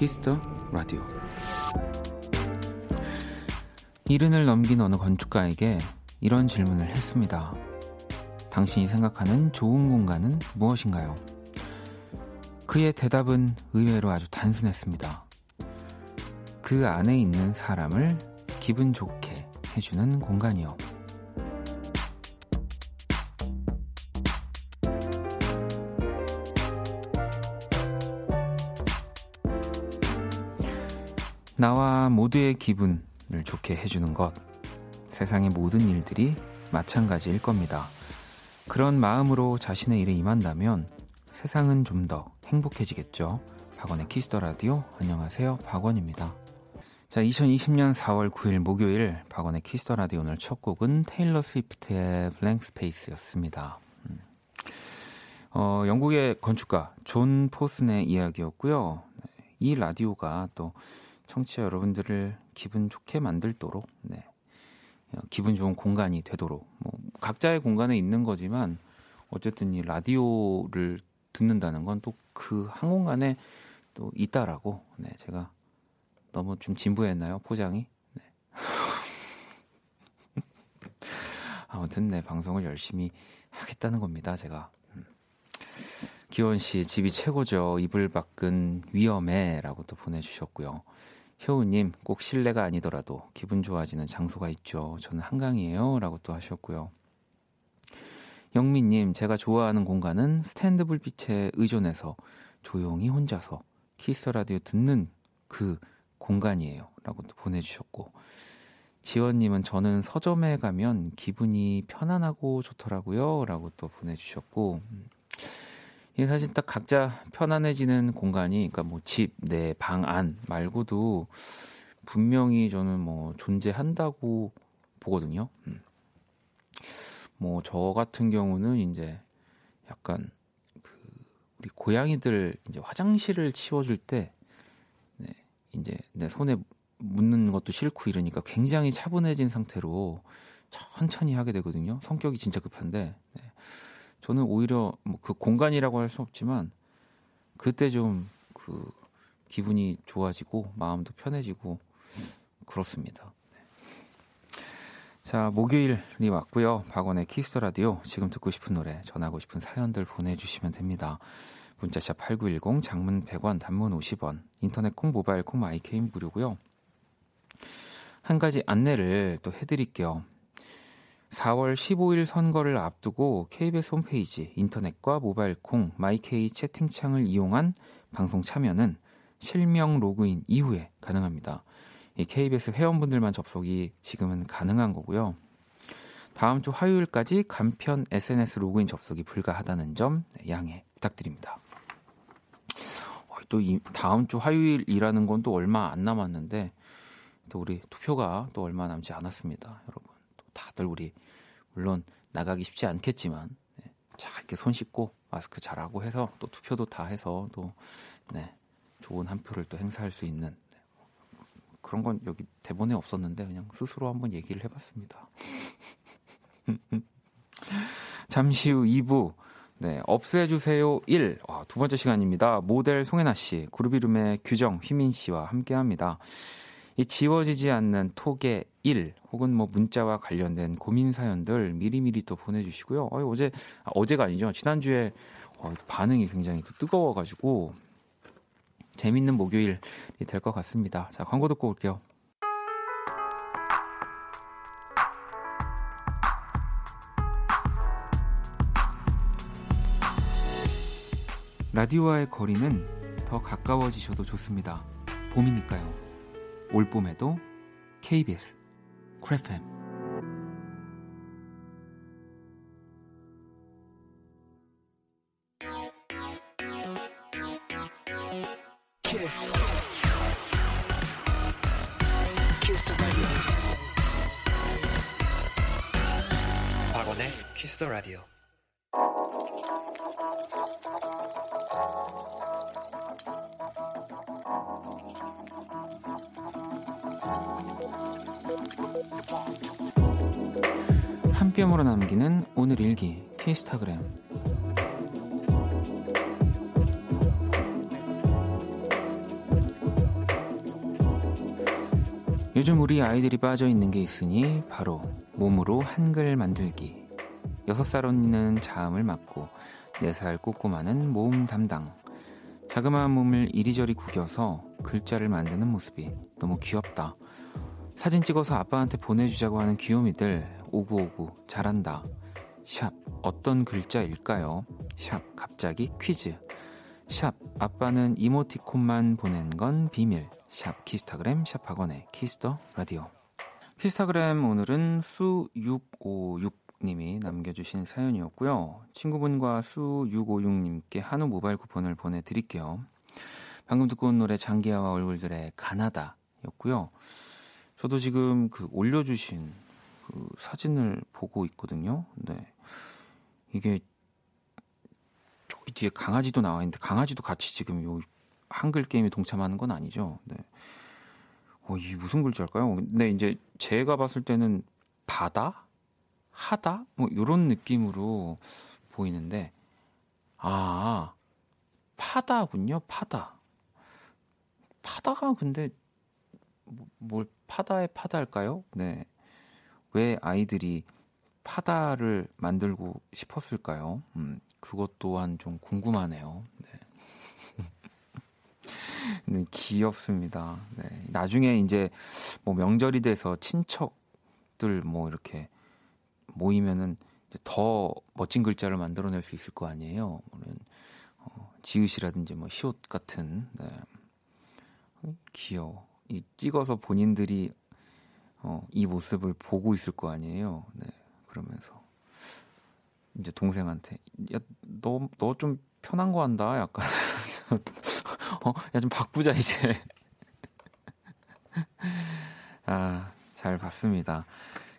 키스 더 라디오 일흔을 넘긴 어느 건축가에게 이런 질문을 했습니다. 당신이 생각하는 좋은 공간은 무엇인가요? 그의 대답은 의외로 아주 단순했습니다. 그 안에 있는 사람을 기분 좋게 해주는 공간이요. 모두의 기분을 좋게 해주는 것. 세상의 모든 일들이 마찬가지일 겁니다. 그런 마음으로 자신의 일에 임한다면 세상은 좀 더 행복해지겠죠. 박원의 키스 더 라디오. 안녕하세요. 박원입니다. 자, 2020년 4월 9일 목요일 박원의 키스 더 라디오 오늘 첫 곡은 테일러 스위프트의 Blank Space였습니다. 음. 어, 영국의 건축가 존 포슨의 이야기였고요. 이 라디오가 또 청취자 여러분들을 기분 좋게 만들도록 네. 기분 좋은 공간이 되도록 뭐 각자의 공간에 있는 거지만 어쨌든 이 라디오를 듣는다는 건 또 그 한 공간에 또 있다라고 네, 제가 너무 좀 진부했나요 포장이 네. 아무튼 네 방송을 열심히 하겠다는 겁니다 제가 음. 기원 씨 집이 최고죠 이불 밖은 위험해라고 또 보내주셨고요 효우님, 꼭 실내가 아니더라도 기분 좋아지는 장소가 있죠. 저는 한강이에요. 라고 또 하셨고요. 영민님, 제가 좋아하는 공간은 스탠드 불빛에 의존해서 조용히 혼자서 키스 라디오 듣는 그 공간이에요. 라고 또 보내주셨고. 지원님은 저는 서점에 가면 기분이 편안하고 좋더라고요. 라고 또 보내주셨고. 이게 사실 딱 각자 편안해지는 공간이, 그러니까 뭐 집, 내, 방 안 말고도 분명히 저는 뭐 존재한다고 보거든요. 음. 뭐저 같은 경우는 이제 약간 그 우리 고양이들 이제 화장실을 치워줄 때, 네, 이제 내 손에 묻는 것도 싫고 이러니까 굉장히 차분해진 상태로 천천히 하게 되거든요. 성격이 진짜 급한데. 네. 저는 오히려 뭐 그 공간이라고 할 수 없지만 그때 좀 그 기분이 좋아지고 마음도 편해지고 그렇습니다. 네. 자, 목요일이 왔고요. 박원의 키스 라디오 지금 듣고 싶은 노래, 전하고 싶은 사연들 보내 주시면 됩니다. 문자샵 8910, 장문 100원, 단문 50원, 인터넷 콩, 모바일 콩, 마이 K는 무료고요. 한 가지 안내를 또 해드릴게요. 4월 15일 선거를 앞두고 KBS 홈페이지, 인터넷과 모바일 콩, 마이케이 채팅창을 이용한 방송 참여는 실명 로그인 이후에 가능합니다. 이 KBS 회원분들만 접속이 지금은 가능한 거고요. 다음 주 화요일까지 간편 SNS 로그인 접속이 불가하다는 점 양해 부탁드립니다. 어, 또 이, 다음 주 화요일이라는 건 또 얼마 안 남았는데 또 우리 투표가 또 얼마 남지 않았습니다, 여러분. 다들 우리 물론 나가기 쉽지 않겠지만 네, 잘 이렇게 손 씻고 마스크 잘 하고 해서 또 투표도 다 해서 또 네, 좋은 한 표를 또 행사할 수 있는 네, 그런 건 여기 대본에 없었는데 그냥 스스로 한번 얘기를 해봤습니다. 잠시 후 2부 네, 없애주세요 1. 와, 두 번째 시간입니다. 모델 송혜나 씨, 그룹 이름의 규정, 휘민 씨와 함께 합니다. 이 지워지지 않는 톡의 일 혹은 뭐 문자와 관련된 고민 사연들 미리미리 또 보내주시고요. 어, 어제 아, 어제가 아니죠. 지난주에 어, 반응이 굉장히 뜨거워가지고 재밌는 목요일이 될 것 같습니다. 자 광고 듣고 올게요. 라디오와의 거리는 더 가까워지셔도 좋습니다. 봄이니까요. 올봄에도 KBS 박원의 키스 더 라디오 한 뼘으로 남기는 오늘 일기 키스타그램 요즘 우리 아이들이 빠져 있는 게 있으니 바로 몸으로 한글 만들기. 6살 언니는 자음을 맡고 4살 꼬꼬마는 모음 담당. 자그마한 몸을 이리저리 구겨서 글자를 만드는 모습이 너무 귀엽다. 사진 찍어서 아빠한테 보내주자고 하는 귀요미들 오구오구 잘한다. 샵 어떤 글자일까요? 샵 갑자기 퀴즈. 샵 아빠는 이모티콘만 보낸 건 비밀. 샵 키스타그램 샵 박원의 키스 더 라디오 키스타그램 오늘은 수656님이 남겨주신 사연이었고요. 친구분과 수656님께 한우 모바일 쿠폰을 보내드릴게요. 방금 듣고 온 노래 장기하와 얼굴들의 가나다 였고요. 저도 지금 그 올려주신 그 사진을 보고 있거든요. 네. 이게 저기 뒤에 강아지도 나와 있는데 강아지도 같이 지금 요 한글 게임에 동참하는 건 아니죠. 네. 어, 이 무슨 글자일까요? 근데 이제 제가 봤을 때는 바다, 하다, 뭐 이런 느낌으로 보이는데 아 파다군요. 파다. 파다가 근데 뭐, 뭘 파다의 파다일까요? 네. 왜 아이들이 파다를 만들고 싶었을까요? 음, 그것 또한 좀 궁금하네요. 네. 네, 귀엽습니다. 네. 나중에 이제 뭐 명절이 돼서 친척들 뭐 이렇게 모이면은 더 멋진 글자를 만들어낼 수 있을 거 아니에요. 어, 지읒이라든지 뭐 시옷 같은 네. 귀여워. 이 찍어서 본인들이 어, 이 모습을 보고 있을 거 아니에요. 네. 그러면서 이제 동생한테 야 너 너 좀 편한 거 한다. 약간 어, 야, 좀 바꾸자, 이제. 아, 잘 봤습니다.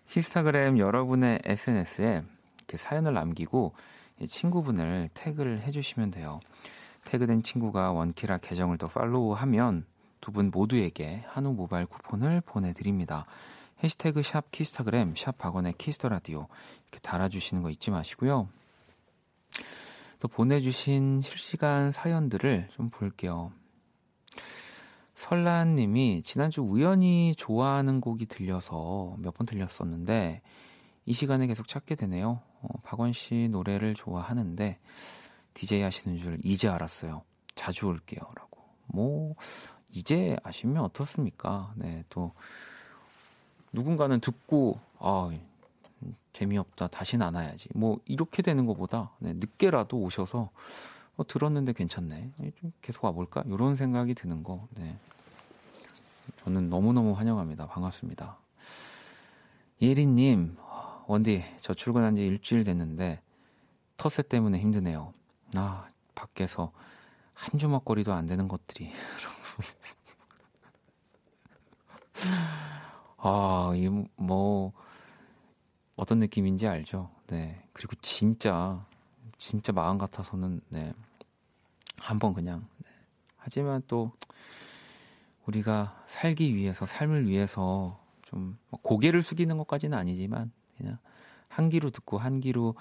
히스타그램 여러분의 SNS에 이렇게 사연을 남기고 친구분을 태그를 해주시면 돼요. 태그된 친구가 원키라 계정을 또 팔로우하면 두 분 모두에게 한우 모바일 쿠폰을 보내드립니다. 해시태그 샵 키스타그램 샵 박원의 키스터라디오 이렇게 달아주시는 거 잊지 마시고요. 또 보내주신 실시간 사연들을 좀 볼게요. 설란님이 지난주 우연히 좋아하는 곡이 들려서 몇 번 들렸었는데 이 시간에 계속 찾게 되네요. 어, 박원 씨 노래를 좋아하는데 DJ 하시는 줄 이제 알았어요. 자주 올게요 라고. 뭐 이제 아시면 어떻습니까? 네, 또 누군가는 듣고 아 재미없다. 다시는 안 와야지. 뭐 이렇게 되는 것보다 네, 늦게라도 오셔서 어, 들었는데 괜찮네. 좀 계속 와볼까? 이런 생각이 드는 거. 네. 저는 너무너무 환영합니다. 반갑습니다. 예린님, 원디, 저 출근한 지 일주일 됐는데 텃세 때문에 힘드네요. 아, 밖에서 한 주먹거리도 안 되는 것들이. 아, 이 뭐, 어떤 느낌인지 알죠. 네. 그리고 진짜 진짜 마음 같아서는 네. 한번 그냥 네. 하지만 또 우리가 살기 위해서 삶을 위해서 좀뭐 고개를 숙이는 것까지는 아니지만 그냥 한 귀로 듣고 한 귀로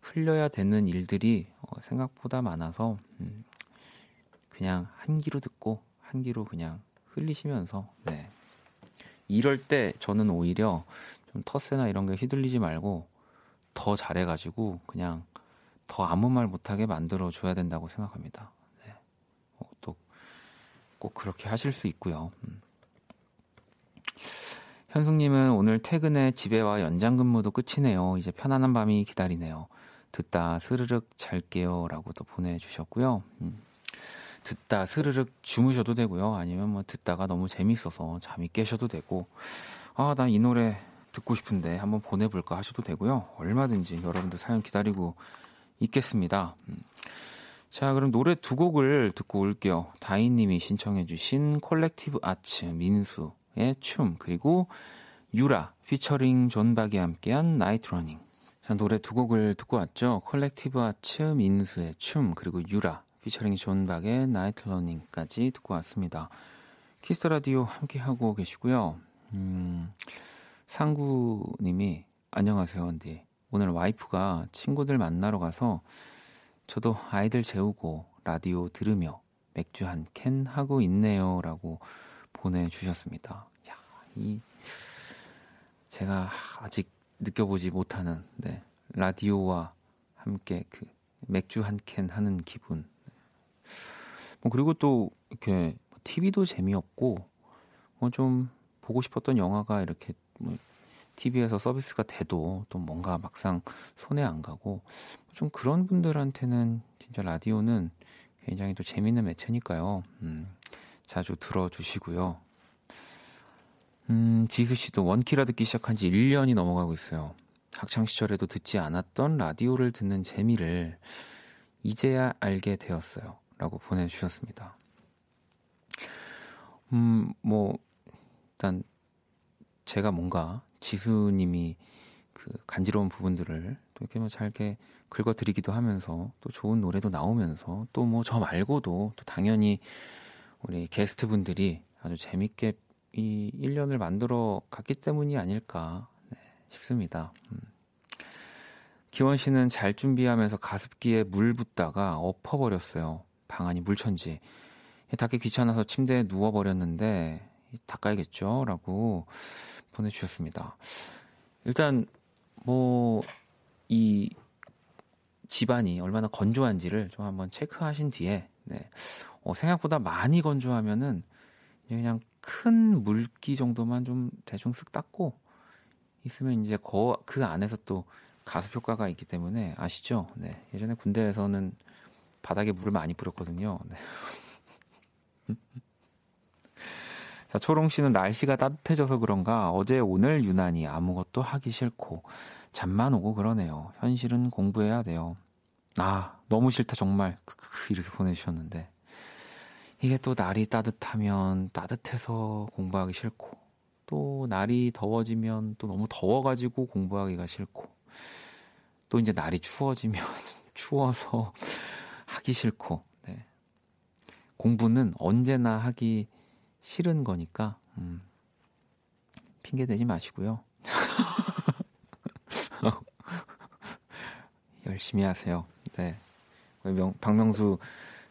흘려야 되는 일들이 어, 생각보다 많아서 음, 그냥 한 귀로 듣고 한 귀로 그냥 흘리시면서 네. 이럴 때 저는 오히려 좀 텃세나 이런 게 휘둘리지 말고 더 잘해가지고 그냥 더 아무 말 못하게 만들어 줘야 된다고 생각합니다. 네. 어, 또꼭 그렇게 하실 수 있고요. 음. 현숙님은 오늘 퇴근에 집에 와 연장 근무도 끝이네요. 이제 편안한 밤이 기다리네요. 듣다 스르륵 잘게요라고 도 보내주셨고요. 음. 듣다 스르륵 주무셔도 되고요. 아니면 뭐 듣다가 너무 재밌어서 잠이 깨셔도 되고 아 나 이 노래 듣고 싶은데 한번 보내볼까 하셔도 되고요. 얼마든지 여러분들 사연 기다리고 있겠습니다. 음. 자, 그럼 노래 두 곡을 듣고 올게요. 다인님이 신청해주신 콜렉티브 아츠 민수의 춤 그리고 유라 피처링 존박이 함께한 Night Running. 자, 노래 두 곡을 듣고 왔죠. 콜렉티브 아츠 민수의 춤 그리고 유라 피처링 존박의 Night Running까지 듣고 왔습니다. 키스 더 라디오 함께 하고 계시고요. 음. 상구님이 안녕하세요, 원디. 오늘 와이프가 친구들 만나러 가서 저도 아이들 재우고 라디오 들으며 맥주 한 캔 하고 있네요 라고 보내주셨습니다. 야, 이 제가 아직 느껴보지 못하는 네, 라디오와 함께 그 맥주 한 캔 하는 기분. 뭐 그리고 또 이렇게 TV도 재미없고 뭐 좀 보고 싶었던 영화가 이렇게 뭐 TV에서 서비스가 돼도 또 뭔가 막상 손에 안 가고 좀 그런 분들한테는 진짜 라디오는 굉장히 또 재밌는 매체니까요. 음, 자주 들어주시고요. 음, 지수 씨도 원키라 듣기 시작한 지 1년이 넘어가고 있어요. 학창 시절에도 듣지 않았던 라디오를 듣는 재미를 이제야 알게 되었어요. 라고 보내주셨습니다. 음, 뭐, 일단, 제가 뭔가 지수님이 그 간지러운 부분들을 또 이렇게 뭐 잘게 긁어드리기도 하면서 또 좋은 노래도 나오면서 또 뭐 저 말고도 또 당연히 우리 게스트 분들이 아주 재밌게 이 1년을 만들어 갔기 때문이 아닐까 네, 싶습니다. 음. 기원 씨는 잘 준비하면서 가습기에 물 붓다가 엎어버렸어요. 방안이 물천지. 닦기 귀찮아서 침대에 누워버렸는데 닦아야겠죠? 라고 보내주셨습니다. 일단 뭐 이 집안이 얼마나 건조한지를 좀 한번 체크하신 뒤에 네. 어, 생각보다 많이 건조하면은 그냥 큰 물기 정도만 좀 대충 쓱 닦고 있으면 이제 거, 그 안에서 또 가습 효과가 있기 때문에 아시죠? 네. 예전에 군대에서는 바닥에 물을 많이 뿌렸거든요. 네. 자, 초롱 씨는 날씨가 따뜻해져서 그런가 어제 오늘 유난히 아무것도 하기 싫고 잠만 오고 그러네요. 현실은 공부해야 돼요. 아, 너무 싫다 정말. 이렇게 보내주셨는데 이게 또 날이 따뜻하면 따뜻해서 공부하기 싫고 또 날이 더워지면 또 너무 더워가지고 공부하기가 싫고 또 이제 날이 추워지면 추워서 하기 싫고 네. 공부는 언제나 하기 싫은 거니까 음, 핑계 대지 마시고요. 열심히 하세요. 네. 명, 박명수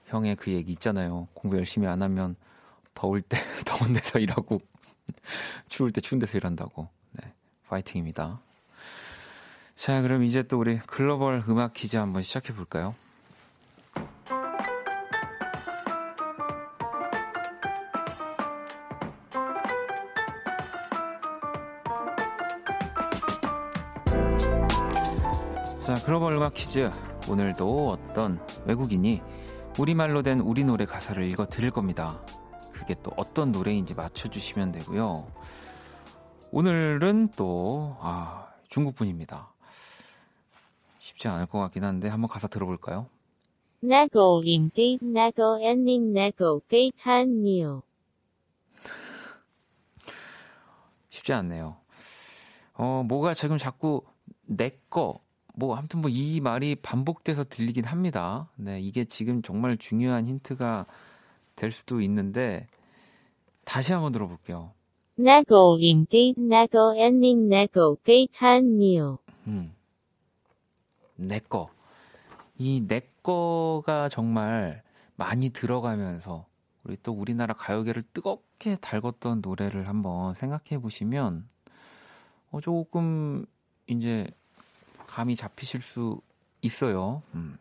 형의 그 얘기 있잖아요. 공부 열심히 안 하면 더울 때 더운 데서 일하고 추울 때 추운 데서 일한다고. 네. 파이팅입니다. 자, 그럼 이제 또 우리 글로벌 음악 퀴즈 한번 시작해 볼까요? 음악 퀴즈. 오늘도 어떤 외국인이 우리말로 된 우리 노래 가사를 읽어 드릴 겁니다. 그게 또 어떤 노래인지 맞춰주시면 되고요. 오늘은 또, 아, 중국 분입니다. 쉽지 않을 것 같긴 한데 한번 가사 들어볼까요? 나고 임디 나고 엔닝 나고 게이탄니오 쉽지 않네요. 어, 뭐가 지금 자꾸 내꺼 뭐 아무튼 뭐 이 말이 반복돼서 들리긴 합니다. 네, 이게 지금 정말 중요한 힌트가 될 수도 있는데 다시 한번 들어볼게요. 나고 임디 나고 엔닝 나고 게이탄 니오 음. 내꺼. 이 내꺼가 정말 많이 들어가면서 우리 또 우리나라 가요계를 뜨겁게 달궜던 노래를 한번 생각해 보시면 어 조금 이제 감이 잡히실 수 있어요. 음.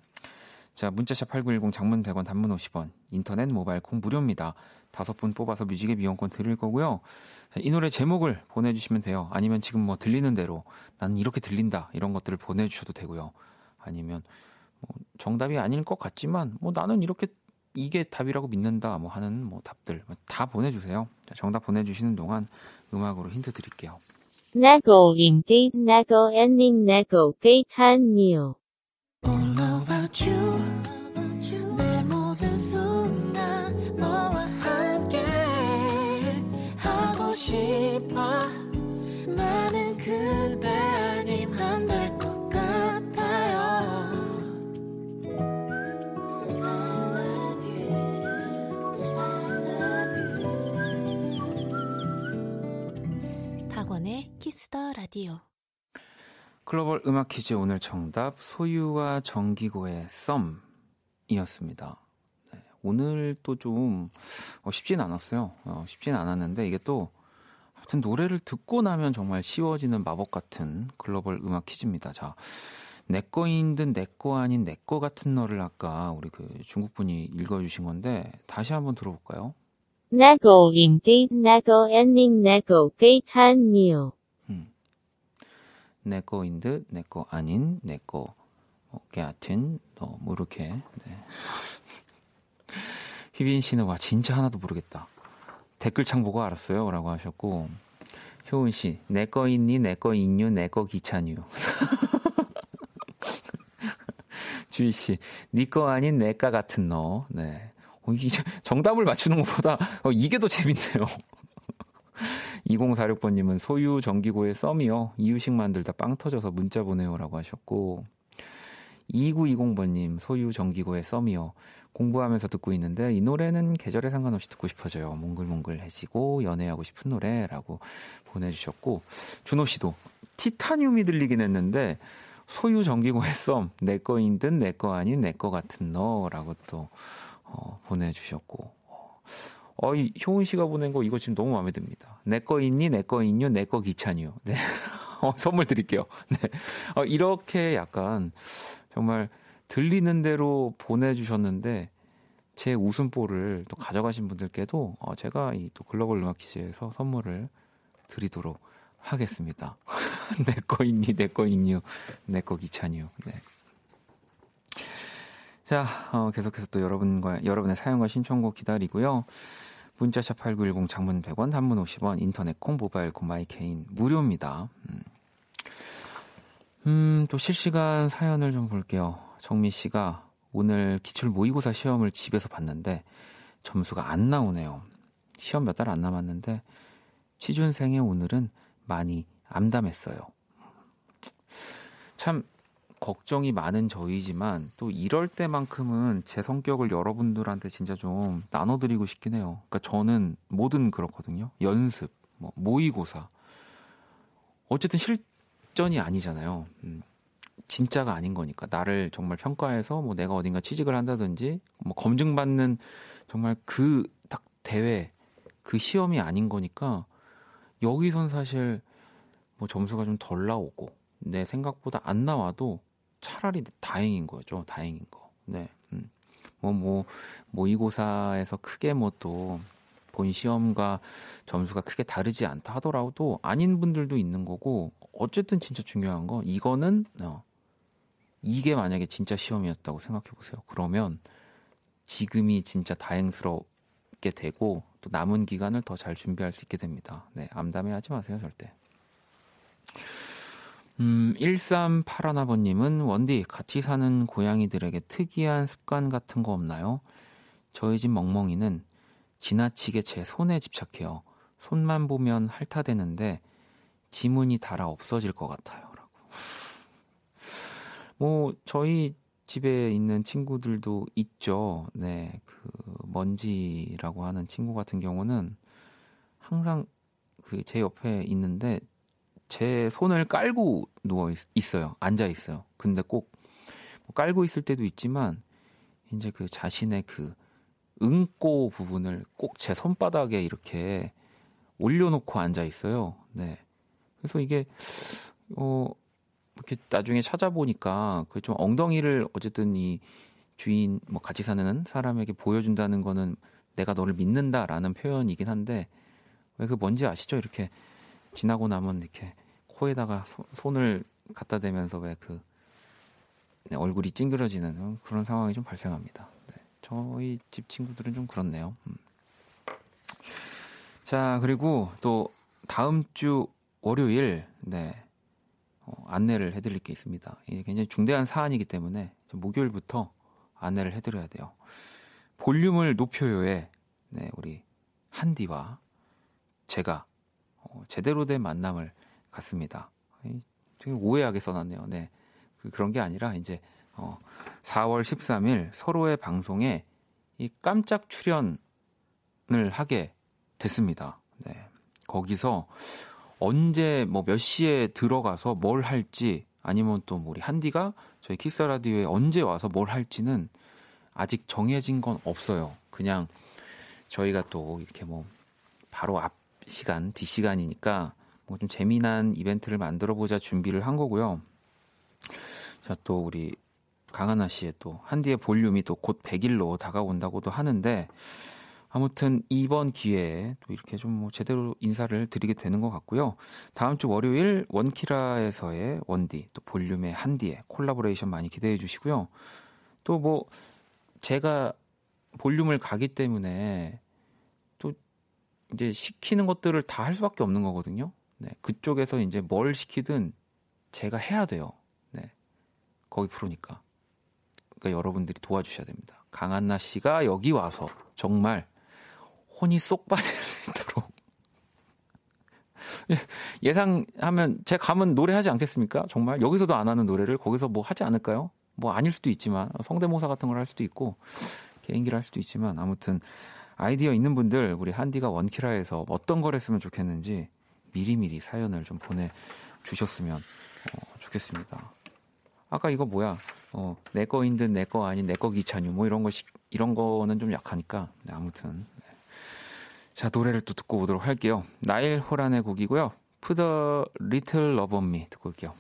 자, 문자샵 8910 장문 100원 단문 50원 인터넷 모바일 콩 무료입니다. 다섯 분 뽑아서 뮤직의 미용권 드릴 거고요. 자, 이 노래 제목을 보내 주시면 돼요. 아니면 지금 뭐 들리는 대로 나는 이렇게 들린다 이런 것들을 보내 주셔도 되고요. 아니면 뭐 정답이 아닐 것 같지만 뭐 나는 이렇게 이게 답이라고 믿는다 뭐 하는 뭐 답들 뭐다 보내 주세요. 자, 정답 보내 주시는 동안 음악으로 힌트 드릴게요. 나고 인디 나고 엔 키스 더 라디오. 글로벌 음악 퀴즈 오늘 정답 소유와 정기고의 썸이었습니다. 네, 오늘 또좀 어, 쉽진 않았어요. 어, 쉽진 않았는데 이게 또 하여튼 노래를 듣고 나면 정말 쉬워지는 마법 같은 글로벌 음악 퀴즈입니다. 자, 내 거인 듯 내 거 아닌 내 거 같은 너를 아까 우리 그 중국 분이 읽어주신 건데 다시 한번 들어볼까요? 내 거인 듯 내 거 아닌 내거 같은 너. 내 거인 듯내거 아닌 내거 같은 너. 뭐 이렇게. 네. 휘빈 씨는 와 진짜 하나도 모르겠다. 댓글창 보고 알았어요. 라고 하셨고, 효은 씨, 내거 있니? 내거 있뉴? 내거 기차뉴? 주희 씨, 니거 네 아닌 내가 같은 너. 네. 어, 정답을 맞추는 것보다 어, 이게 더 재밌네요. 2046번님은 소유 정기고의 썸이요. 이유식 만들다 빵 터져서 문자 보내요라고 하셨고 2920번님 소유 정기고의 썸이요. 공부하면서 듣고 있는데 이 노래는 계절에 상관없이 듣고 싶어져요. 몽글몽글해지고 연애하고 싶은 노래라고 보내주셨고 준호 씨도 티타늄이 들리긴 했는데 소유 정기고의 썸 내 거인 듯 내 거 아닌 내 거 같은 너라고 또 어, 보내주셨고 어, 이 효은 씨가 보낸 거 이거 지금 너무 마음에 듭니다. 내 거 있니? 내 거 있뉴? 내거 귀찮뉴? 네. 어, 선물 드릴게요. 네. 어, 이렇게 약간 정말 들리는 대로 보내주셨는데 제 웃음보를 또 가져가신 분들께도 어, 제가 이 또 글로벌 음악 퀴즈에서 선물을 드리도록 하겠습니다. 내 거 있니? 내 거 있뉴? 내거 귀찮뉴? 네. 자, 어, 계속해서 또 여러분과 여러분의 사연과 신청곡 기다리고요. 문자샵 8910 장문 100원, 단문 50원, 인터넷 콩, 모바일 콩, 마이 K는 무료입니다. 음. 음, 또 실시간 사연을 좀 볼게요. 정미 씨가 오늘 기출 모의고사 시험을 집에서 봤는데 점수가 안 나오네요. 시험 몇 달 안 남았는데 취준생의 오늘은 많이 암담했어요. 참 걱정이 많은 저희지만 또 이럴 때만큼은 제 성격을 여러분들한테 진짜 좀 나눠드리고 싶긴 해요. 그러니까 저는 뭐든 그렇거든요. 연습, 뭐 모의고사. 어쨌든 실전이 아니잖아요. 음, 진짜가 아닌 거니까 나를 정말 평가해서 뭐 내가 어딘가 취직을 한다든지 뭐 검증받는 정말 그 딱 대회 그 시험이 아닌 거니까 여기선 사실 뭐 점수가 좀 덜 나오고 내 생각보다 안 나와도 차라리 다행인 거죠. 다행인 거. 네. 음. 뭐, 뭐, 모의고사에서 크게 뭐 또 본 시험과 점수가 크게 다르지 않다 하더라도 아닌 분들도 있는 거고 어쨌든 진짜 중요한 거 이거는 어, 이게 만약에 진짜 시험이었다고 생각해 보세요. 그러면 지금이 진짜 다행스럽게 되고 또 남은 기간을 더 잘 준비할 수 있게 됩니다. 네, 암담해 하지 마세요, 절대. 음, 1381아버님은 원디 같이 사는 고양이들에게 특이한 습관 같은 거 없나요? 저희 집 멍멍이는 지나치게 제 손에 집착해요. 손만 보면 핥아대는데 지문이 달아 없어질 것 같아요. 라고. 뭐, 저희 집에 있는 친구들도 있죠. 네. 그, 먼지라고 하는 친구 같은 경우는 항상 그 제 옆에 있는데 제 손을 깔고 누워 있, 어요 앉아 있어요. 근데 꼭뭐 깔고 있을 때도 있지만 이제 그 자신의 그 응꼬 부분을 꼭 제 손바닥에 이렇게 올려놓고 앉아 있어요. 네. 그래서 이게 어 이렇게 나중에 찾아보니까 그 좀 엉덩이를 어쨌든 이 주인 뭐 같이 사는 사람에게 보여준다는 거는 내가 너를 믿는다라는 표현이긴 한데 왜 그 뭔지 아시죠? 이렇게 지나고 나면 이렇게 코에다가 소, 손을 갖다 대면서 왜그 네, 얼굴이 찡그러지는 그런 상황이 좀 발생합니다. 네, 저희 집 친구들은 좀 그렇네요. 음. 자 그리고 또 다음 주 월요일 네 어, 안내를 해드릴 게 있습니다. 이게 굉장히 중대한 사안이기 때문에 목요일부터 안내를 해드려야 돼요. 볼륨을 높여요에 네, 우리 한디와 제가 어, 제대로 된 만남을 같습니다. 되게 오해하게 써놨네요. 네. 그, 그런 게 아니라 이제 어, 4월 13일 서로의 방송에 이 깜짝 출연을 하게 됐습니다. 네. 거기서 언제 뭐 몇 시에 들어가서 뭘 할지 아니면 또뭐 우리 한디가 저희 키스 라디오에 언제 와서 뭘 할지는 아직 정해진 건 없어요. 그냥 저희가 또 이렇게 뭐 바로 앞 시간, 뒷시간이니까 뭐 좀 재미난 이벤트를 만들어 보자 준비를 한 거고요. 자, 또 우리 강하나 씨의 또 한디의 볼륨이 또 곧 100일로 다가온다고도 하는데 아무튼 이번 기회에 또 이렇게 좀 뭐 제대로 인사를 드리게 되는 것 같고요. 다음 주 월요일 원키라에서의 원디 또 볼륨의 한디의 콜라보레이션 많이 기대해 주시고요. 또 뭐 제가 볼륨을 가기 때문에 또 이제 시키는 것들을 다 할 수밖에 없는 거거든요. 네, 그쪽에서 이제 뭘 시키든 제가 해야 돼요. 네, 거기 프로니까. 그러니까 여러분들이 도와주셔야 됩니다. 강한나 씨가 여기 와서 정말 혼이 쏙 빠질 수 있도록 예상하면 제가 가면 노래하지 않겠습니까? 정말 여기서도 안 하는 노래를 거기서 뭐 하지 않을까요? 뭐 아닐 수도 있지만 성대모사 같은 걸 할 수도 있고 개인기를 할 수도 있지만 아무튼 아이디어 있는 분들 우리 원디가 원키라에서 어떤 걸 했으면 좋겠는지 미리미리 사연을 좀 보내 주셨으면 어, 좋겠습니다. 아까 이거 뭐야? 어, 내 거인 듯 내 거 아닌 내거 기차뉴 뭐 이런 거 이런 거는 좀 약하니까 네, 아무튼 네. 자 노래를 또 듣고 오도록 할게요. 나일 호란의 곡이고요. Love on Me 듣고 올게요.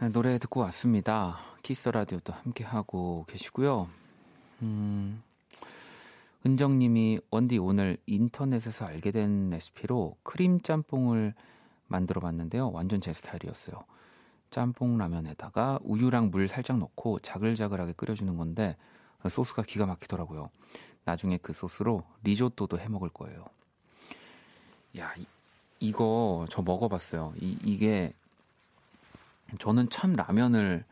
네, 노래 듣고 왔습니다. 키스 라디오도 함께 하고 계시고요. 음, 은정님이 원디 오늘 인터넷에서 알게 된 레시피로 크림 짬뽕을 만들어 봤는데요. 완전 제 스타일이었어요. 짬뽕 라면에다가 우유랑 물 살짝 넣고 자글자글하게 끓여주는 건데 소스가 기가 막히더라고요. 나중에 그 소스로 리조또도 해 먹을 거예요. 야, 이, 이거 저 먹어봤어요. 이, 이게 저는 참 라면을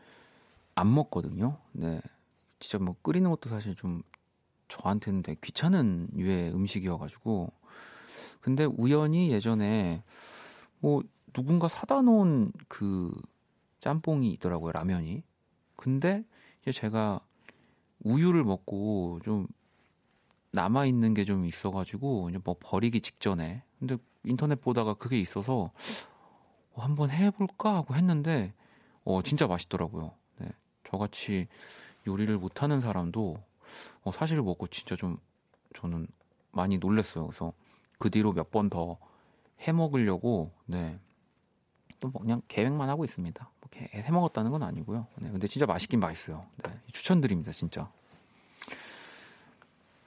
안 먹거든요. 네. 진짜 뭐 끓이는 것도 사실 좀 저한테는 되게 귀찮은 유의 음식이어가지고. 근데 우연히 예전에 뭐 누군가 사다 놓은 그 짬뽕이 있더라고요, 라면이. 근데 이제 제가 우유를 먹고 좀 남아 있는 게 좀 있어가지고, 이제 뭐 버리기 직전에. 근데 인터넷 보다가 그게 있어서 어, 한번 해볼까 하고 했는데, 어, 진짜 맛있더라고요. 네. 저같이 요리를 못하는 사람도 어, 사실 먹고 진짜 좀 저는 많이 놀랬어요. 그래서 그 뒤로 몇 번 더 해 먹으려고, 네. 또 뭐 그냥 계획만 하고 있습니다. 뭐 해 먹었다는 건 아니고요. 네, 근데 진짜 맛있긴 맛있어요. 네, 추천드립니다, 진짜.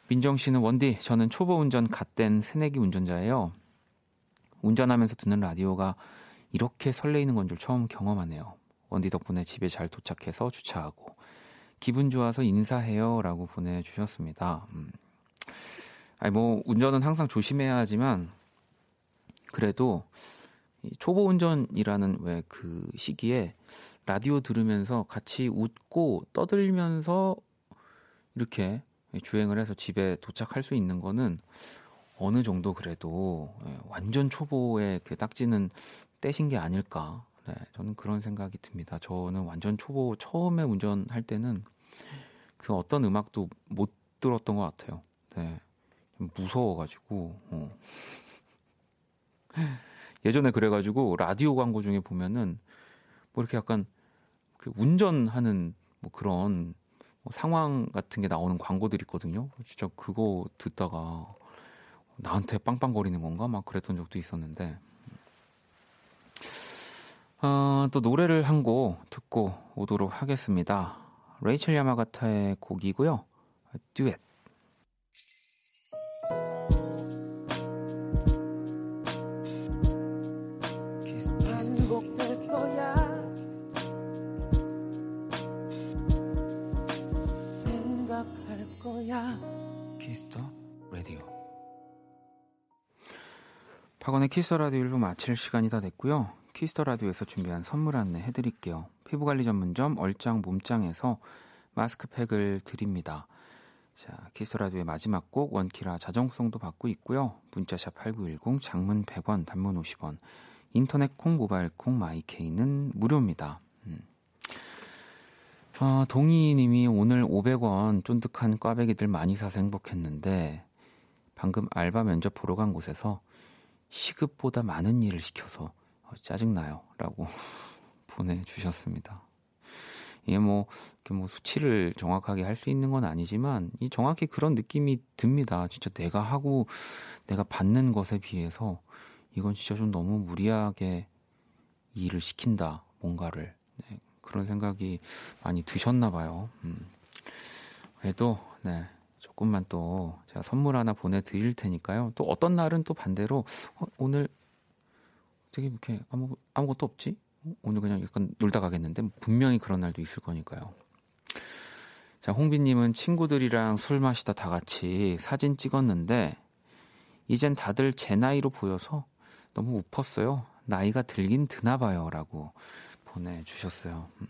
민정 씨는 원디, 저는 초보 운전 갓된 새내기 운전자예요. 운전하면서 듣는 라디오가 이렇게 설레이는 건 줄 처음 경험하네요. 원디 덕분에 집에 잘 도착해서 주차하고 기분 좋아서 인사해요라고 보내주셨습니다. 음. 아니 뭐 운전은 항상 조심해야 하지만 그래도 초보 운전이라는 왜 그 시기에 라디오 들으면서 같이 웃고 떠들면서 이렇게 주행을 해서 집에 도착할 수 있는 거는 어느 정도 그래도 예, 완전 초보의 그 딱지는 떼신 게 아닐까. 네, 저는 그런 생각이 듭니다. 저는 완전 초보 처음에 운전할 때는 그 어떤 음악도 못 들었던 것 같아요. 네, 무서워가지고. 어. 예전에 그래가지고 라디오 광고 중에 보면은 뭐 이렇게 약간 그 운전하는 뭐 그런 뭐 상황 같은 게 나오는 광고들 있거든요. 진짜 그거 듣다가 나한테 빵빵거리는 건가 막 그랬던 적도 있었는데 어, 또 노래를 한 곡 듣고 오도록 하겠습니다. 레이첼 야마가타의 곡이고요. 듀엣. 키스 더 라디오. 박원의 키스 더 라디오 1부 마칠 시간이 다 됐고요. 키스 더 라디오에서 준비한 선물 안내 해드릴게요. 피부관리 전문점 얼짱 몸짱에서 마스크팩을 드립니다. 자, 키스 더 라디오의 마지막 곡 원키라 자정송도 받고 있고요. 문자샵 8910 장문 100원 단문 50원 인터넷 콩 모바일 콩 마이 K는 무료입니다. 음. 어, 동희님이 오늘 500원 쫀득한 꽈배기들 많이 사서 행복했는데 방금 알바 면접 보러 간 곳에서 시급보다 많은 일을 시켜서 어, 짜증나요. 라고 보내주셨습니다. 이게 뭐, 이렇게 뭐 수치를 정확하게 할 수 있는 건 아니지만, 이 정확히 그런 느낌이 듭니다. 진짜 내가 하고, 내가 받는 것에 비해서, 이건 진짜 좀 너무 무리하게 일을 시킨다, 뭔가를. 네, 그런 생각이 많이 드셨나 봐요. 음. 그래도, 네, 조금만 또 제가 선물 하나 보내드릴 테니까요. 또 어떤 날은 또 반대로, 어, 오늘 되게 이렇게 아무, 아무것도 없지? 오늘 그냥 약간 놀다 가겠는데, 분명히 그런 날도 있을 거니까요. 자, 홍비님은 친구들이랑 술 마시다 다 같이 사진 찍었는데, 이젠 다들 제 나이로 보여서 너무 웃었어요. 나이가 들긴 드나 봐요. 라고 보내주셨어요. 음.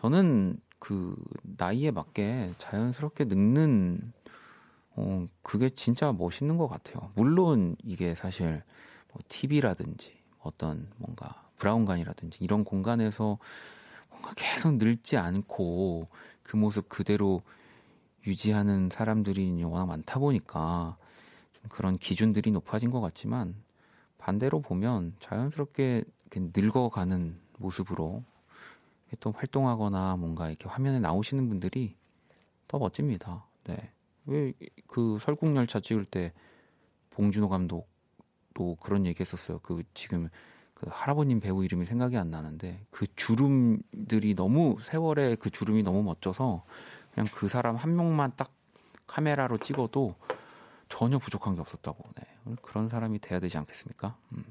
저는 그 나이에 맞게 자연스럽게 늙는 어, 그게 진짜 멋있는 것 같아요. 물론 이게 사실 뭐 TV라든지 어떤 뭔가 브라운관이라든지 이런 공간에서 뭔가 계속 늙지 않고 그 모습 그대로 유지하는 사람들이 워낙 많다 보니까 좀 그런 기준들이 높아진 것 같지만 반대로 보면 자연스럽게 늙어가는 모습으로 또 활동하거나 뭔가 이렇게 화면에 나오시는 분들이 더 멋집니다. 네. 왜 그 설국열차 찍을 때 봉준호 감독 도 그런 얘기 했었어요. 그 지금 그 할아버님 배우 이름이 생각이 안 나는데 그 주름들이 너무 세월의 그 주름이 너무 멋져서 그냥 그 사람 한 명만 딱 카메라로 찍어도 전혀 부족한 게 없었다고. 네. 그런 사람이 돼야 되지 않겠습니까? 음.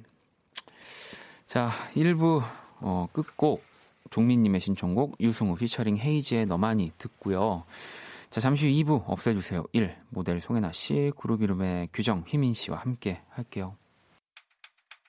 자, 1부 어, 끝곡 종민님의 신청곡 유승우 피처링 헤이지의 너만이 듣고요. 자, 잠시 후 2부 없애주세요. 1. 모델 송혜나 씨, 그룹 이름의 규정, 희민 씨와 함께 할게요.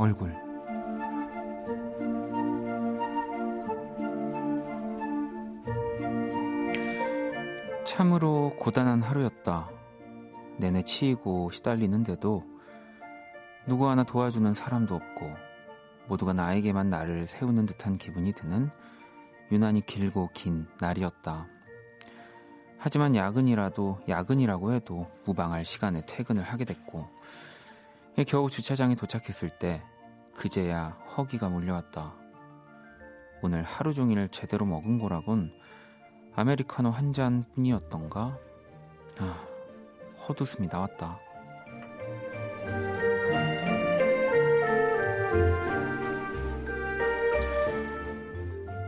얼굴 참으로 고단한 하루였다. 내내 치이고 시달리는데도 누구 하나 도와주는 사람도 없고 모두가 나에게만 나를 세우는 듯한 기분이 드는 유난히 길고 긴 날이었다. 하지만 야근이라도 야근이라고 해도 무방할 시간에 퇴근을 하게 됐고 겨우 주차장에 도착했을 때 그제야 허기가 몰려왔다. 오늘 하루 종일 제대로 먹은 거라곤 아메리카노 한 잔 뿐이었던가? 아, 헛웃음이 나왔다.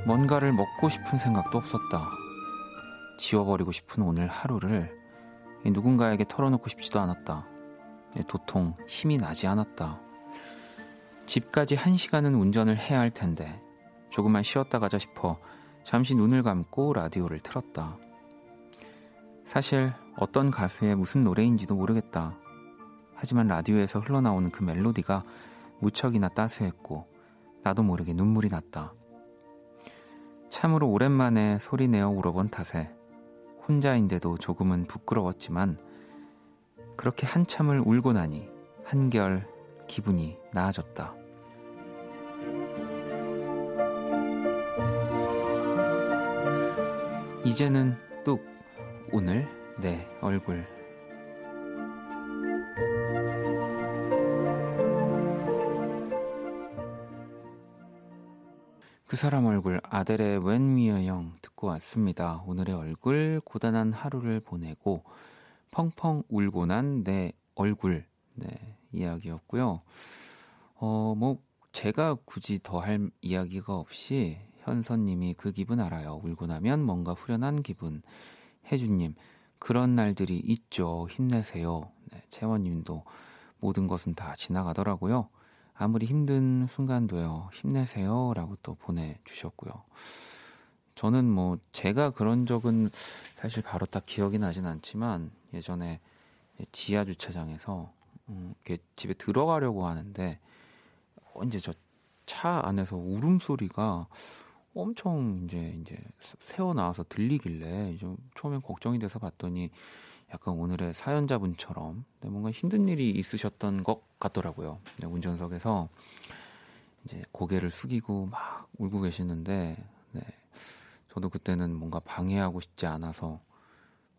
뭔가를 먹고 싶은 생각도 없었다. 지워버리고 싶은 오늘 하루를 누군가에게 털어놓고 싶지도 않았다. 도통 힘이 나지 않았다. 집까지 한 시간은 운전을 해야 할 텐데 조금만 쉬었다 가자 싶어 잠시 눈을 감고 라디오를 틀었다. 사실 어떤 가수의 무슨 노래인지도 모르겠다. 하지만 라디오에서 흘러나오는 그 멜로디가 무척이나 따스했고 나도 모르게 눈물이 났다. 참으로 오랜만에 소리 내어 울어본 탓에 혼자인데도 조금은 부끄러웠지만 그렇게 한참을 울고 나니 한결 기분이 나아졌다. 이제는 뚝 오늘 내 얼굴 그 사람 얼굴 아델의 We Are Young 듣고 왔습니다. 오늘의 얼굴 고단한 하루를 보내고 펑펑 울고 난 내 얼굴 네, 이야기였고요. 어, 뭐 제가 굳이 더 할 이야기가 없이 현선님이 그 기분 알아요. 울고 나면 뭔가 후련한 기분. 혜주님 그런 날들이 있죠. 힘내세요. 네, 채원님도 모든 것은 다 지나가더라고요. 아무리 힘든 순간도요. 힘내세요라고 또 보내주셨고요. 저는 뭐 제가 그런 적은 사실 바로 딱 기억이 나진 않지만 예전에 지하 주차장에서 음, 이렇게 집에 들어가려고 하는데 언제 저 차 안에서 울음소리가 엄청 이제 이제 새어 나와서 들리길래 좀 처음엔 걱정이 돼서 봤더니 약간 오늘의 사연자분처럼 네, 뭔가 힘든 일이 있으셨던 것 같더라고요. 네, 운전석에서 이제 고개를 숙이고 막 울고 계시는데 네, 저도 그때는 뭔가 방해하고 싶지 않아서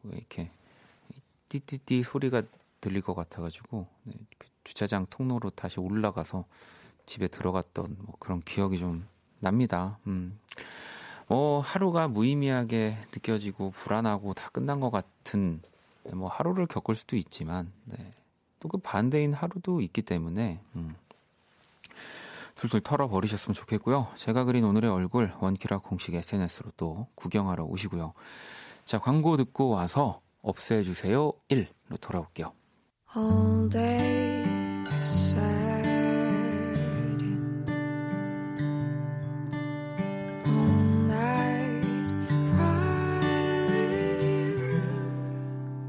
왜 이렇게 띠띠띠 소리가 들릴 것 같아가지고 네, 그 주차장 통로로 다시 올라가서 집에 들어갔던 뭐 그런 기억이 좀 납니다. 음. 뭐 하루가 무의미하게 느껴지고 불안하고 다 끝난 것 같은 뭐 하루를 겪을 수도 있지만 네. 또 그 반대인 하루도 있기 때문에 음. 술술 털어버리셨으면 좋겠고요. 제가 그린 오늘의 얼굴 원키라 공식 SNS로 또 구경하러 오시고요. 자 광고 듣고 와서 없애주세요 1로 돌아올게요. All day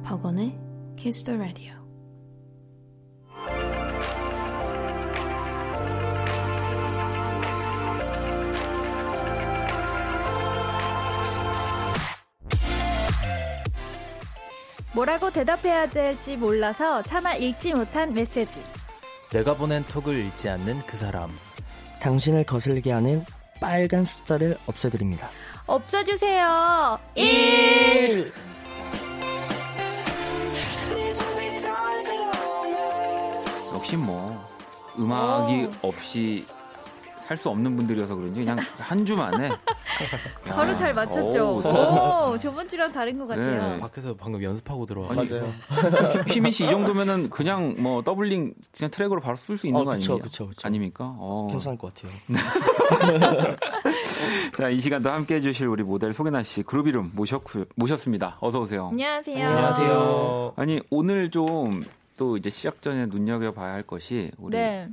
박원의 Kiss the Radio 뭐라고 대답해야 될지 몰라서 차마 읽지 못한 메시지. 내가 보낸 톡을 읽지 않는 그 사람. 당신을 거슬리게 하는 빨간 숫자를 없애드립니다. 없어주세요. 1! 역시 뭐 음악이 오. 없이 살 수 없는 분들이어서 그런지 그냥 한 주 만에 바로 잘 맞췄죠. 오, 오, 저번 주랑 다른 것 같아요. 네. 밖에서 방금 연습하고 들어와가지고 휘민 씨 이 정도면은 그냥 뭐 doubling 그냥 트랙으로 바로 쓸 수 있는 어, 거 아니에요? 그쵸, 그쵸. 아닙니까? 어. 괜찮을 것 같아요. 자, 이 시간도 함께 해주실 우리 모델 송해나 씨 그룹 이름 모셨고, 모셨습니다. 어서 오세요. 안녕하세요. 안녕하세요. 아니 오늘 좀 또 이제 시작 전에 눈여겨 봐야 할 것이 우리 네.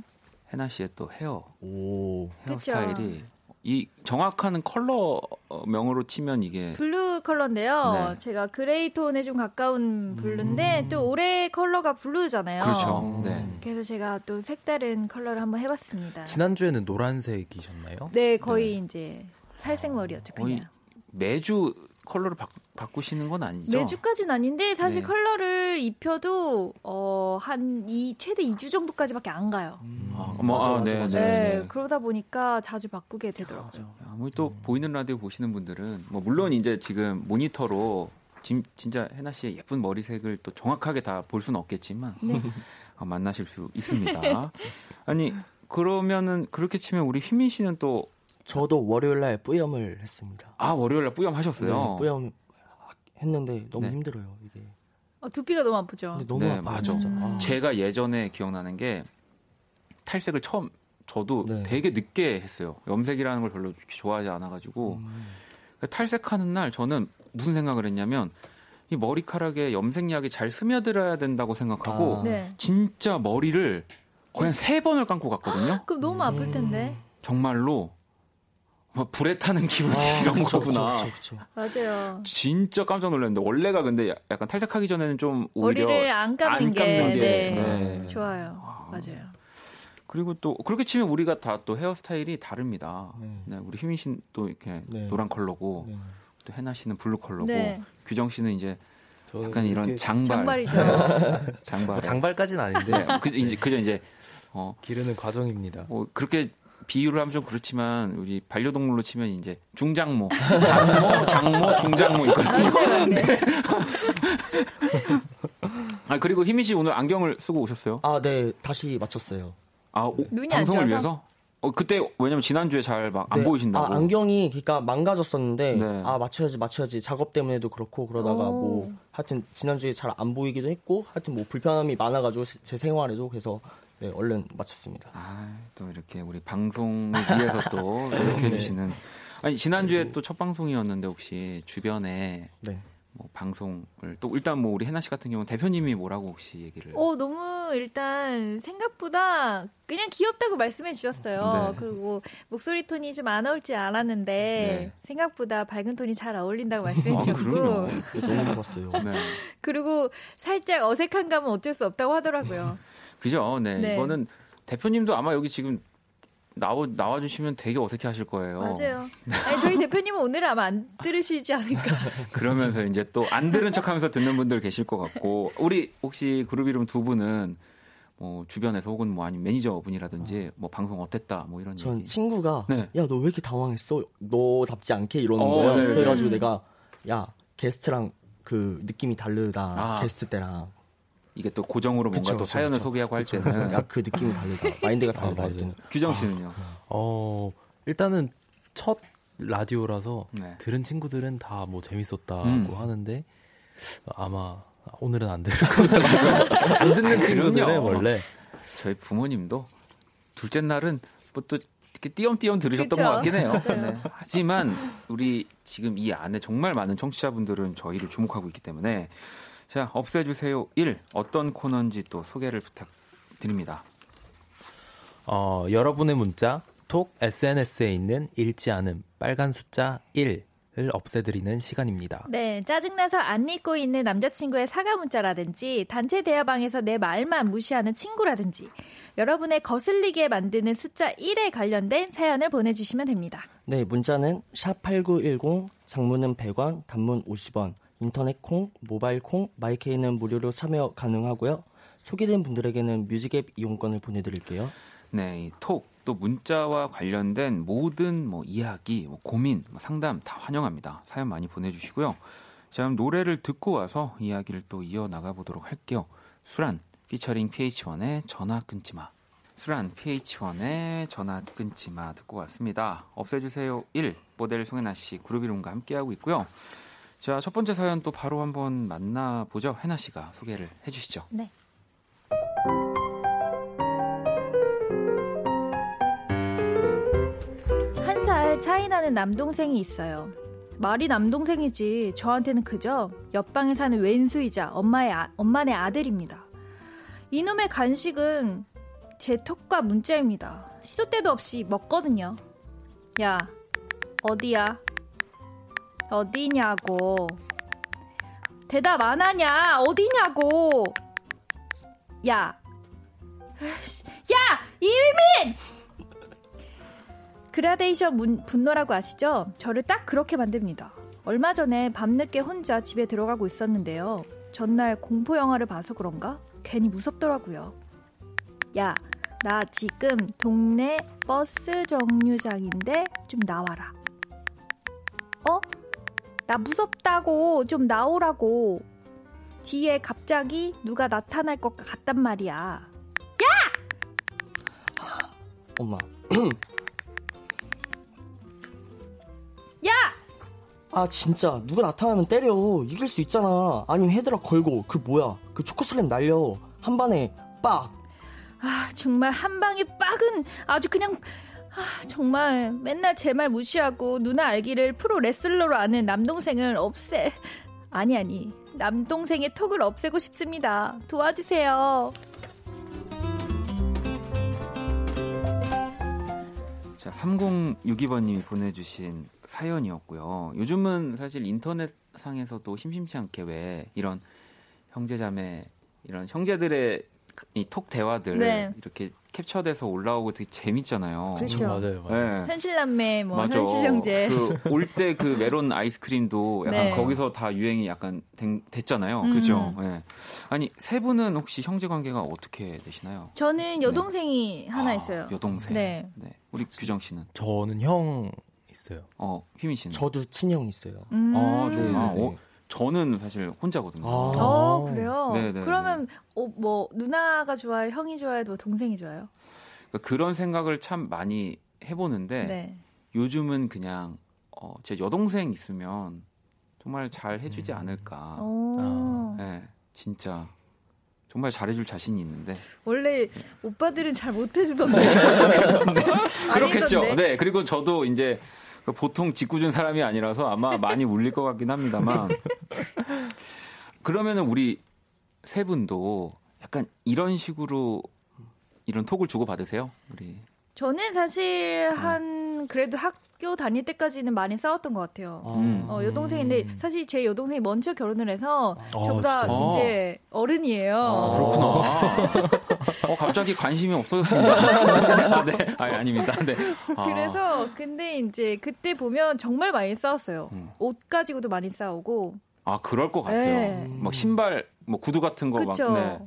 해나 씨의 또 헤어 오. 헤어 스타일이 이 정확한 컬러명으로 치면 이게 blue 컬러인데요. 네. 제가 gray 톤에 좀 가까운 blue인데 음. 또 올해 컬러가 blue잖아요. 그렇죠. 네. 그래서 제가 또 색다른 컬러를 한번 해봤습니다. 지난주에는 노란색이셨나요? 네, 거의 네. 이제 탈색 머리였죠. 그냥. 매주 컬러를 바, 바꾸시는 건 아니죠? 매주까지는 아닌데 사실 네. 컬러를 입혀도 어, 한 이 최대 2주 정도까지밖에 안 가요. 음. 아, 뭐, 맞아, 아, 네, 맞아, 네, 네, 네, 그러다 보니까 자주 바꾸게 되더라고요. 아무리 또 음. 보이는 라디오 보시는 분들은 뭐 물론 이제 지금 모니터로 진, 진짜 해나 씨의 예쁜 머리색을 또 정확하게 다 볼 수는 없겠지만 네. 어, 만나실 수 있습니다. 아니 그러면은 그렇게 치면 우리 휘민 씨는 또 저도 월요일 날 뿌염을 했습니다. 아 월요일 날 뿌염 하셨어요? 네, 뿌염 했는데 너무 네. 힘들어요 이게. 어, 두피가 너무 아프죠. 너무 네, 맞아. 음. 제가 예전에 기억나는 게 탈색을 처음 저도 네. 되게 늦게 했어요. 염색이라는 걸 별로 좋아하지 않아 가지고 음. 탈색하는 날 저는 무슨 생각을 했냐면 이 머리카락에 염색약이 잘 스며들어야 된다고 생각하고 아. 네. 진짜 머리를 거의 세 번을 감고 갔거든요. 그럼 너무 아플 텐데. 정말로 뭐 불에 타는 기분이 아, 이런 그쵸, 거구나. 그쵸, 그쵸, 맞아요. 진짜 깜짝 놀랐는데 원래가 근데 약간 탈색하기 전에는 좀 오히려 머리를 안 감는, 안 감는 게, 게 네. 네. 좋아요. 아. 맞아요. 그리고 또 그렇게 치면 우리가 다 또 헤어스타일이 다릅니다. 네. 네 우리 희민 씨는 또 이렇게 네. 노란 컬러고 네. 또 해나 씨는 blue 컬러고 네. 규정 씨는 이제 약간 이런 장발 장발이죠. 장발 뭐 장발까지는 아닌데 그 이제 그저 이제 어 기르는 과정입니다. 뭐 그렇게 비유를 하면 좀 그렇지만 우리 반려동물로 치면 이제 중장모, 장모, 장모, 중장모 있거든요. 네. 네. 아 그리고 휘민 씨 오늘 안경을 쓰고 오셨어요? 아, 네, 다시 맞췄어요. 아, 오, 방송을 위해서? 어 그때 왜냐면 지난주에 잘 막안 네. 보이신다고. 아, 안경이 그러니까 망가졌었는데 네. 아 맞춰야지 맞춰야지 작업 때문에도 그렇고 그러다가 오. 뭐 하여튼 지난주에 잘 안 보이기도 했고 하여튼 뭐 불편함이 많아가지고 제 생활에도 그래서 네, 얼른 마쳤습니다. 아, 또 이렇게 우리 방송을 위해서 또 노력해 네. 주시는 아니 지난주에 또 첫 방송이었는데 혹시 주변에 네. 뭐 방송을 또 일단 뭐 우리 해나 씨 같은 경우는 대표님이 뭐라고 혹시 얘기를? 어 너무 일단 생각보다 그냥 귀엽다고 말씀해 주셨어요. 네. 그리고 목소리 톤이 좀 안 어울지 알았는데 네. 생각보다 밝은 톤이 잘 어울린다고 말씀해 아, 주셨고 아, 너무 좋았어요. 네. 그리고 살짝 어색한 감은 어쩔 수 없다고 하더라고요. 그죠? 네. 네. 이거는 대표님도 아마 여기 지금 나와 나와주시면 되게 어색해 하실 거예요. 맞아요. 아니, 저희 대표님은 오늘 아마 안 들으시지 않을까. 그러면서 이제 또 안 들은 척 하면서 듣는 분들 계실 것 같고 우리 혹시 그룹 이름 두 분은 뭐 주변에서 혹은 뭐 아니면 매니저 분이라든지 뭐 방송 어땠다 뭐 이런 전 얘기. 친구가 네. 야너 왜 이렇게 당황했어? 너답지 않게 이러는 어, 거예요. 네, 네. 그래가지고 내가 야 게스트랑 그 느낌이 다르다 아. 게스트 때랑 이게 또 고정으로 뭔가 그쵸, 또 그쵸, 사연을 그쵸. 소개하고 할 때는 야그 느낌이 다르다 마인드가 다르다 아, 규정 씨는요? 어 일단은 첫 라디오라서 네. 들은 친구들은 다 뭐 재밌었다고 음. 하는데 아마 오늘은 안 들을 거예요. 안 듣는 친구들은 원래 저희 부모님도 둘째 날은 뭐 또 이렇게 띄엄띄엄 들으셨던 그쵸? 것 같긴 해요. 네. 하지만 우리 지금 이 안에 정말 많은 청취자분들은 저희를 주목하고 있기 때문에 자 없애주세요 1 어떤 코너인지 또 소개를 부탁드립니다. 어, 여러분의 문자 톡 SNS에 있는 읽지 않음 빨간 숫자 1 을 없애드리는 시간입니다. 네, 짜증나서 안 읽고 있는 남자친구의 사과 문자라든지 단체 대화방에서 내 말만 무시하는 친구라든지 여러분의 거슬리게 만드는 숫자 1에 관련된 사연을 보내주시면 됩니다. 네, 문자는 샵8910, 장문은 100원, 단문 50원, 인터넷 콩, 모바일 콩, 마이케이는 무료로 참여 가능하고요. 소개된 분들에게는 뮤직앱 이용권을 보내드릴게요. 네, 톡 또 문자와 관련된 모든 뭐 이야기, 뭐 고민, 뭐 상담 다 환영합니다. 사연 많이 보내주시고요. 자, 그럼 노래를 듣고 와서 이야기를 또 이어 나가 보도록 할게요. 수란 피처링 PH1의 전화 끊지 마. 수란 PH1의 전화 끊지 마 듣고 왔습니다. 없애주세요 1 모델 송혜나 씨 그룹 이름과 함께하고 있고요. 자, 첫 번째 사연 또 바로 한번 만나보죠. 혜나 씨가 소개를 해주시죠. 네. 차이 나는 남동생이 있어요. 말이 남동생이지 저한테는 그저 옆방에 사는 왼수이자 엄마의 아, 엄마네 아들입니다. 이놈의 간식은 제 톡과 문자입니다. 시도 때도 없이 먹거든요. 야, 어디야? 어디냐고. 대답 안 하냐? 어디냐고. 야. 야! 이유민! 그라데이션 문, 분노라고 아시죠? 저를 딱 그렇게 만듭니다. 얼마 전에 밤늦게 혼자 집에 들어가고 있었는데요. 전날 공포 영화를 봐서 그런가? 괜히 무섭더라고요. 야, 나 지금 동네 버스 정류장인데 좀 나와라. 어? 나 무섭다고 좀 나오라고. 뒤에 갑자기 누가 나타날 것 같단 말이야. 야! 엄마. 아 진짜 누가 나타나면 때려 이길 수 있잖아 아니면 헤드락 걸고 그 뭐야 그 초코슬램 날려 한 방에 빡 아 정말 한 방에 빡은 아주 그냥 아, 정말 맨날 제 말 무시하고 누나 알기를 프로 레슬러로 아는 남동생을 없애. 아니 아니. 남동생의 톡을 없애고 싶습니다. 도와주세요. 자 3062번님이 보내주신 사연이었고요. 요즘은 사실 인터넷상에서도 심심치 않게 왜 이런 형제자매 이런 형제들의 이 톡 대화들 네. 이렇게 캡처돼서 올라오고 되게 재밌잖아요. 그렇죠. 맞아요. 맞아요. 네. 현실남매, 뭐 맞아. 현실형제. 그올 때 그 메론 아이스크림도 약간 네. 거기서 다 유행이 약간 된, 됐잖아요. 음. 그죠? 네. 아니 세 분은 혹시 형제 관계가 어떻게 되시나요? 저는 네. 여동생이 하나 아, 있어요. 여동생. 네. 네. 우리 규정 씨는? 저는 형 있어요. 어, 휘민 씨는? 저도 친형 있어요. 음. 아, 정말. 네, 네. 어, 저는 사실 혼자거든요. 아, 어, 그래요? 네네 네, 그러면 어, 뭐 누나가 좋아요, 형이 좋아요, 뭐 동생이 좋아요? 그러니까 그런 생각을 참 많이 해보는데 네. 요즘은 그냥 어, 제 여동생 있으면 정말 잘 해주지 음. 않을까. 아, 네, 진짜 정말 잘해줄 자신이 있는데 원래 네. 오빠들은 잘 못해주던데 그렇겠죠. 네 그리고 저도 이제 그 보통 짓궂은 사람이 아니라서 아마 많이 울릴 것 같긴 합니다만. 그러면은 우리 세 분도 약간 이런 식으로 이런 톡을 주고 받으세요? 우리. 저는 사실 그래도 학교 다닐 때까지는 많이 싸웠던 것 같아요. 음. 어, 여동생인데 사실 제 여동생이 먼저 결혼을 해서 아, 저보다 아, 이제 어른이에요. 아, 그렇구나. 어, 갑자기 관심이 없어졌습니다. 아, 네. 아니, 아닙니다. 네. 아. 그래서 근데 이제 그때 보면 정말 많이 싸웠어요. 음. 옷 가지고도 많이 싸우고. 아, 그럴 것 같아요. 네. 막 신발, 뭐 구두 같은 거 그쵸? 막. 네.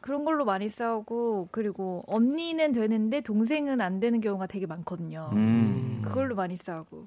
그런 걸로 많이 싸우고 그리고 언니는 되는데 동생은 안 되는 경우가 되게 많거든요. 음. 그걸로 많이 싸우고.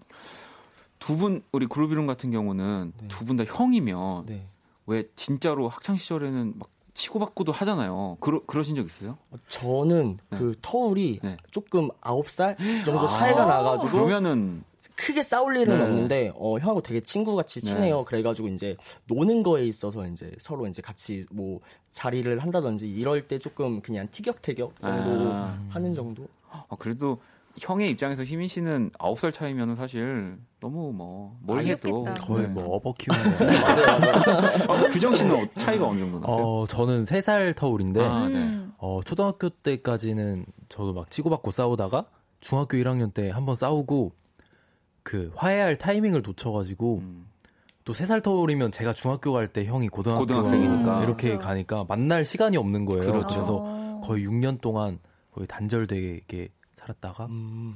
두 분 우리 그룹 이름 같은 경우는 네. 두분 다 형이면 네. 왜 진짜로 학창 시절에는 막 치고받고도 하잖아요. 그러, 그러신 적 있어요? 저는 네. 그 터울이 네. 조금 9살 정도 차이가 아~ 나가지고 그러면은 크게 싸울 일은 네. 없는데 어 형하고 되게 친구같이 네. 친해요. 네. 그래가지고 이제 노는 거에 있어서 이제 서로 이제 같이 뭐 자리를 한다든지 이럴 때 조금 그냥 티격태격 정도 아. 하는 정도. 아, 그래도 형의 입장에서 희민 씨는 9살 차이면은 사실 너무 뭐뭘 해도 거의 뭐 어버 키우는 거 맞아요, 맞아요. 어, 규정 씨는 차이가 어느 정도 나세요? 어, 저는 3살 터울인데 아, 네. 어, 초등학교 때까지는 저도 막 치고받고 싸우다가 중학교 1학년 때 한 번 싸우고 그 화해할 타이밍을 놓쳐가지고 음. 또3 살 터울이면 제가 중학교 갈 때 형이 고등학교 고등학생이니까 이렇게 그렇죠. 가니까 만날 시간이 없는 거예요. 그렇죠. 그래서 거의 6년 동안 거의 단절되게 살았다가 음.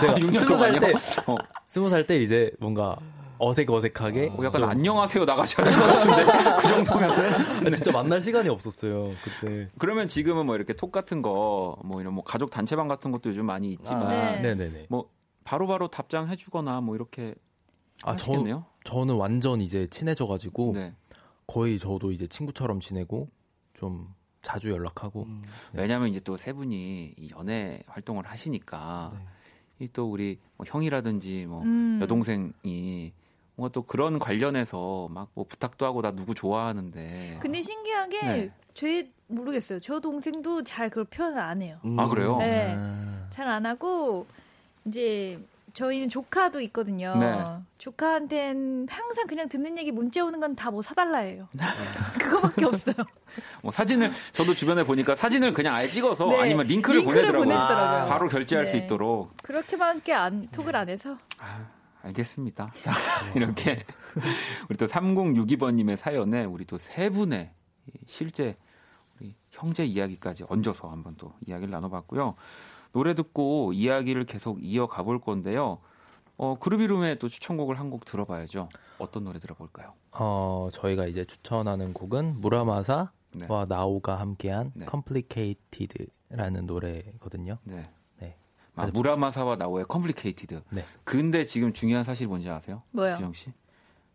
제가 6년 살때 어. 20살 때 이제 뭔가 어색 어색하게 어, 약간 좀... 안녕하세요 나가셔야 될 것 같은데 그 정도면 네. 진짜 만날 시간이 없었어요 그때. 그러면 지금은 뭐 이렇게 톡 같은 거 뭐 이런 뭐 가족 단체방 같은 것도 요즘 많이 있지만 아, 네. 뭐 바로 바로 답장해 주거나 뭐 이렇게 아 저, 저는 완전 이제 친해져 가지고 네. 거의 저도 이제 친구처럼 지내고 좀 자주 연락하고. 음. 네. 왜냐하면 이제 또 세 분이 연애 활동을 하시니까 네. 또 우리 뭐 형이라든지 뭐 음. 여동생이 뭔가 또 그런 관련해서 막 뭐 부탁도 하고 나 누구 좋아하는데. 근데 신기하게 네. 제 모르겠어요. 저 동생도 잘 그걸 표현을 안 해요. 음. 아 그래요? 네, 아. 잘안 하고 이제 저희는 조카도 있거든요. 네. 조카한텐 항상 그냥 듣는 얘기 문자 오는 건 다 뭐 사달라예요. 그거밖에 없어요. 뭐 사진을 저도 주변에 보니까 사진을 그냥 아예 찍어서 네. 아니면 링크를, 링크를 보내더라고요. 아, 바로 결제할 네. 수 있도록. 그렇게밖에 안 톡을 안 해서. 아, 알겠습니다. 자, 이렇게 우리 또 3062번님의 사연에 우리 또 세 분의 실제 우리 형제 이야기까지 얹어서 한번 또 이야기를 나눠봤고요. 노래 듣고 이야기를 계속 이어가 볼 건데요. 어, 그루비룸의 또 추천곡을 한 곡 들어봐야죠. 어떤 노래 들어볼까요? 어, 저희가 이제 추천하는 곡은 무라마사와 네. 나오가 함께한 네. Complicated라는 노래거든요. 네. 네. 아, 무라마사와 나오의 Complicated. 네. 근데 지금 중요한 사실이 뭔지 아세요? 뭐요? 규정 씨?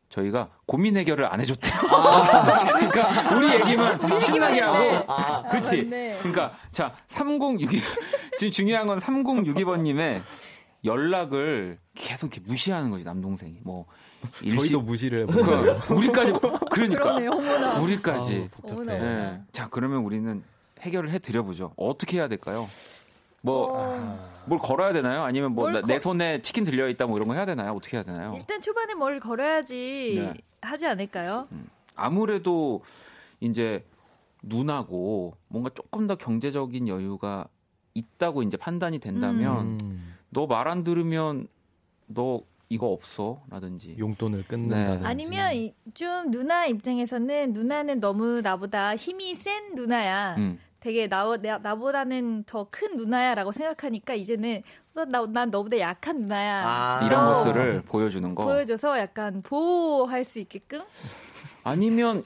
저희가 고민 해결을 안 해줬대요. 아. 그러니까 우리 얘기만 신나게 하고, 아, 그렇지. 그러니까 자 3062 지금 중요한 건 3062번님의 연락을 계속 이렇게 무시하는 거지 남동생이 뭐 일시... 저희도 무시를 해요. 그러니까 우리까지 그러니까 그러네요, 우리까지 아, 복잡해. 네. 자 그러면 우리는 해결을 해드려 보죠. 어떻게 해야 될까요? 뭐뭘 어... 걸어야 되나요? 아니면 뭐내 손에 치킨 들려 있다 뭐 이런 거 해야 되나요? 어떻게 해야 되나요? 일단 초반에 뭘 걸어야지 네. 하지 않을까요? 음. 아무래도 이제 누나고 뭔가 조금 더 경제적인 여유가 있다고 이제 판단이 된다면 음. 너말 안 들으면 너 이거 없어 라든지 용돈을 끊는다든지 네. 아니면 좀 누나 입장에서는 누나는 너무 나보다 힘이 센 누나야 음. 되게 나, 나, 보다는 더 큰 누나야라고 생각하니까 이제는 나, 난 너보다 약한 누나야. 아~ 이런 것들을 보여주는 거. 보여줘서 약간 보호할 수 있게끔? 아니면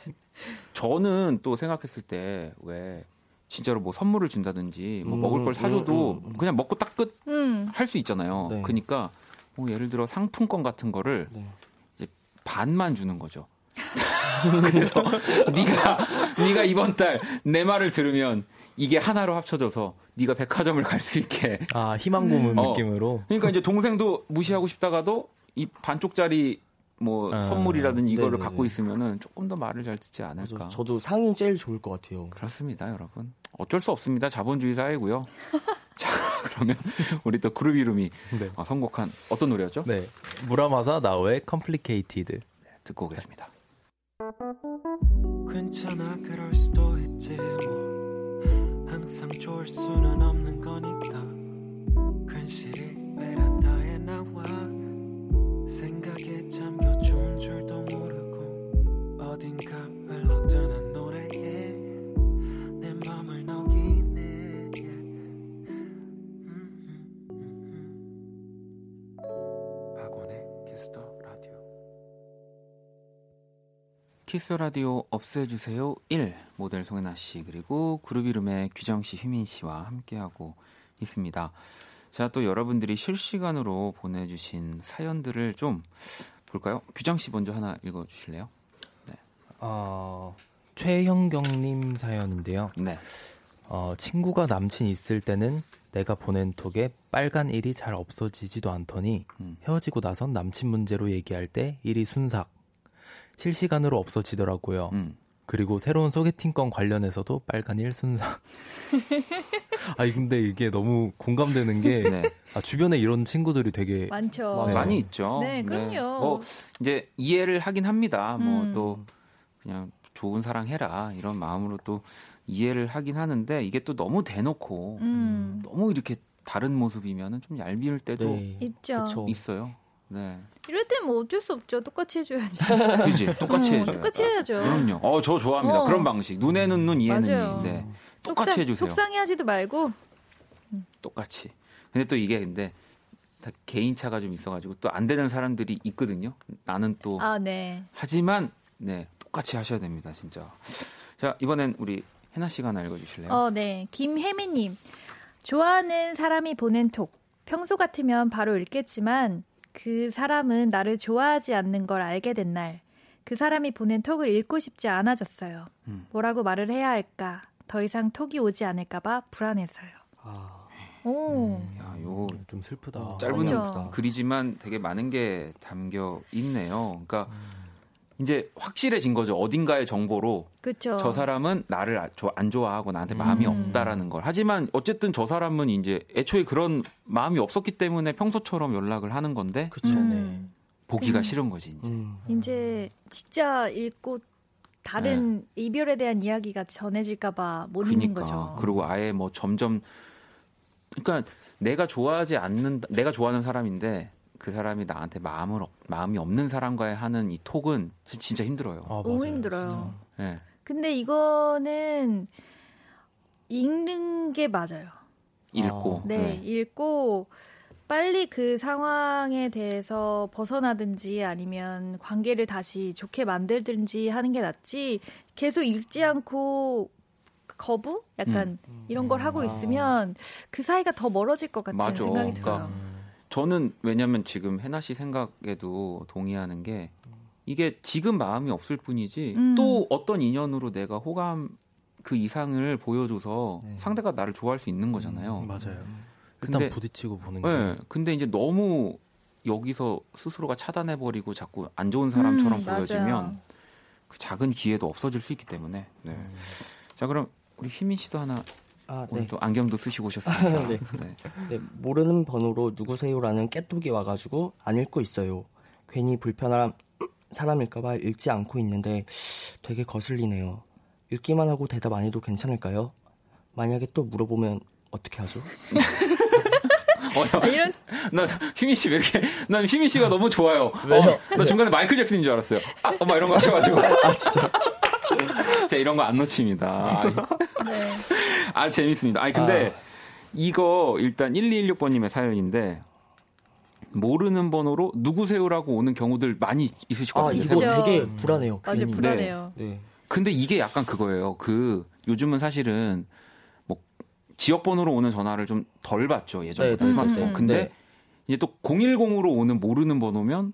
저는 또 생각했을 때 왜 진짜로 뭐 선물을 준다든지 뭐 음, 먹을 걸 사줘도 음, 음, 음. 그냥 먹고 딱 끝 할수 음. 있잖아요. 네. 그러니까 뭐 예를 들어 상품권 같은 거를 네. 이제 반만 주는 거죠. 그래서 네가 네가 이번 달 내 말을 들으면 이게 하나로 합쳐져서 네가 백화점을 갈 수 있게 아 희망 고문 어. 느낌으로 그러니까 이제 동생도 무시하고 싶다가도 이 반쪽짜리 뭐 아, 선물이라든지 이거를 네네네. 갖고 있으면은 조금 더 말을 잘 듣지 않을까. 저도 상이 제일 좋을 것 같아요. 그렇습니다, 여러분. 어쩔 수 없습니다. 자본주의 사회고요. 자, 그러면 우리 또 그룹 이름이 네. 어, 선곡한 어떤 노래였죠? 네, 무라마사 나오의 Complicated 네, 듣고 오겠습니다. 괜찮아 그럴 수도 있지 뭐 항상 좋을 수는 없는 거니까 괜시리 베란다에 나와 생각에 잠겨 키스 라디오 없애주세요 1 모델 송혜나 씨 그리고 그룹 이름의 규정 씨, 휘민 씨와 함께하고 있습니다. 자, 또 여러분들이 실시간으로 보내주신 사연들을 좀 볼까요? 규정 씨 먼저 하나 읽어주실래요? 네. 어, 최형경님 사연인데요. 네. 어, 친구가 남친 있을 때는 내가 보낸 톡에 빨간 일이 잘 없어지지도 않더니 음. 헤어지고 나선 남친 문제로 얘기할 때 일이 순삭. 실시간으로 없어지더라고요. 음. 그리고 새로운 소개팅 건 관련해서도 빨간 일 순삭. 아 근데 이게 너무 공감되는 게 네. 아, 주변에 이런 친구들이 되게 많죠. 네. 많이 있죠. 네, 그럼요. 네. 뭐 이제 이해를 하긴 합니다. 뭐 음. 뭐또 그냥 좋은 사랑 해라 이런 마음으로 또 이해를 하긴 하는데 이게 또 너무 대놓고 음. 너무 이렇게 다른 모습이면은 좀 얄미울 때도 네. 있죠. 있어요. 네. 이럴 땐 뭐 어쩔 수 없죠. 똑같이 해줘야지. 그지 똑같이 해줘. 똑같이 해야죠. 그럼요. 어, 저 좋아합니다. 어. 그런 방식. 눈에는 눈, 이에는 이. 네. 똑같이 속상, 해주세요. 속상해하지도 말고. 똑같이. 근데 또 이게 근데 다 개인차가 좀 있어가지고 또 안 되는 사람들이 있거든요. 나는 또 아, 네. 하지만 네 똑같이 하셔야 됩니다, 진짜. 자 이번엔 우리 해나 씨가 하나 읽어주실래요? 어, 네. 김혜미님 좋아하는 사람이 보낸 톡. 평소 같으면 바로 읽겠지만 그 사람은 나를 좋아하지 않는 걸 알게 된 날, 그 사람이 보낸 톡을 읽고 싶지 않아졌어요. 음. 뭐라고 말을 해야 할까? 더 이상 톡이 오지 않을까봐 불안해서요. 아. 오. 음, 야, 요거 좀 슬프다. 짧은 그렇죠. 글이지만 되게 많은 게 담겨 있네요. 그러니까 음. 이제 확실해진 거죠. 어딘가의 정보로 그쵸. 저 사람은 나를 아, 안 좋아하고 나한테 마음이 음. 없다라는 걸. 하지만 어쨌든 저 사람은 이제 애초에 그런 마음이 없었기 때문에 평소처럼 연락을 하는 건데 그쵸. 음. 네. 보기가 음. 싫은 거지 이제. 음. 이제 진짜 읽고 다른 네. 이별에 대한 이야기가 전해질까봐 못 그러니까. 읽는 거죠. 그리고 아예 뭐 점점 그러니까 내가 좋아하지 않는 내가 좋아하는 사람인데 그 사람이 나한테 마음을 마음이 없는 사람과의 하는 이 톡은 진짜 힘들어요. 아, 너무 힘들어요. 네. 근데 이거는 읽는 게 맞아요. 읽고. 네, 네, 읽고 빨리 그 상황에 대해서 벗어나든지 아니면 관계를 다시 좋게 만들든지 하는 게 낫지 계속 읽지 않고 거부? 약간 음. 이런 걸 하고 음. 있으면 그 사이가 더 멀어질 것 같은 맞아. 생각이 들어요. 그러니까 저는 왜냐면 지금 해나 씨 생각에도 동의하는 게 이게 지금 마음이 없을 뿐이지 음. 또 어떤 인연으로 내가 호감 그 이상을 보여줘서 네. 상대가 나를 좋아할 수 있는 거잖아요. 음, 맞아요. 근데, 일단 부딪히고 보는 게. 네, 근데 이제 너무 여기서 스스로가 차단해버리고 자꾸 안 좋은 사람처럼 음, 보여지면 그 작은 기회도 없어질 수 있기 때문에. 네. 음. 자 그럼 우리 희민 씨도 하나 아, 네. 또 안경도 쓰시고 오셨습니다. 네. 네. 네. 모르는 번호로 누구세요라는 깨톡이 와가지고 안 읽고 있어요. 괜히 불편한 사람일까봐 읽지 않고 있는데 되게 거슬리네요. 읽기만 하고 대답 안 해도 괜찮을까요? 만약에 또 물어보면 어떻게 하죠? 어, 아, 이런 나 휘민 씨 왜 이렇게 난 휘민 씨가 너무 좋아요. 어, 나 중간에 마이클 잭슨인 줄 알았어요. 아, 엄마 이런 거 하셔가지고 아 진짜. 자 이런 거 안 놓칩니다. 네. 아 재밌습니다. 아니 근데 아. 이거 일단 1216번님의 사연인데 모르는 번호로 누구세요라고 오는 경우들 많이 있으실 것 같아요. 아, 이거 되게 불안해요. 맞아 불안해요. 네. 네. 근데 이게 약간 그거예요. 그 요즘은 사실은 뭐 지역 번호로 오는 전화를 좀 덜 받죠 예전보다 네, 스마트폰. 네. 근데 네. 이제 또 010으로 오는 모르는 번호면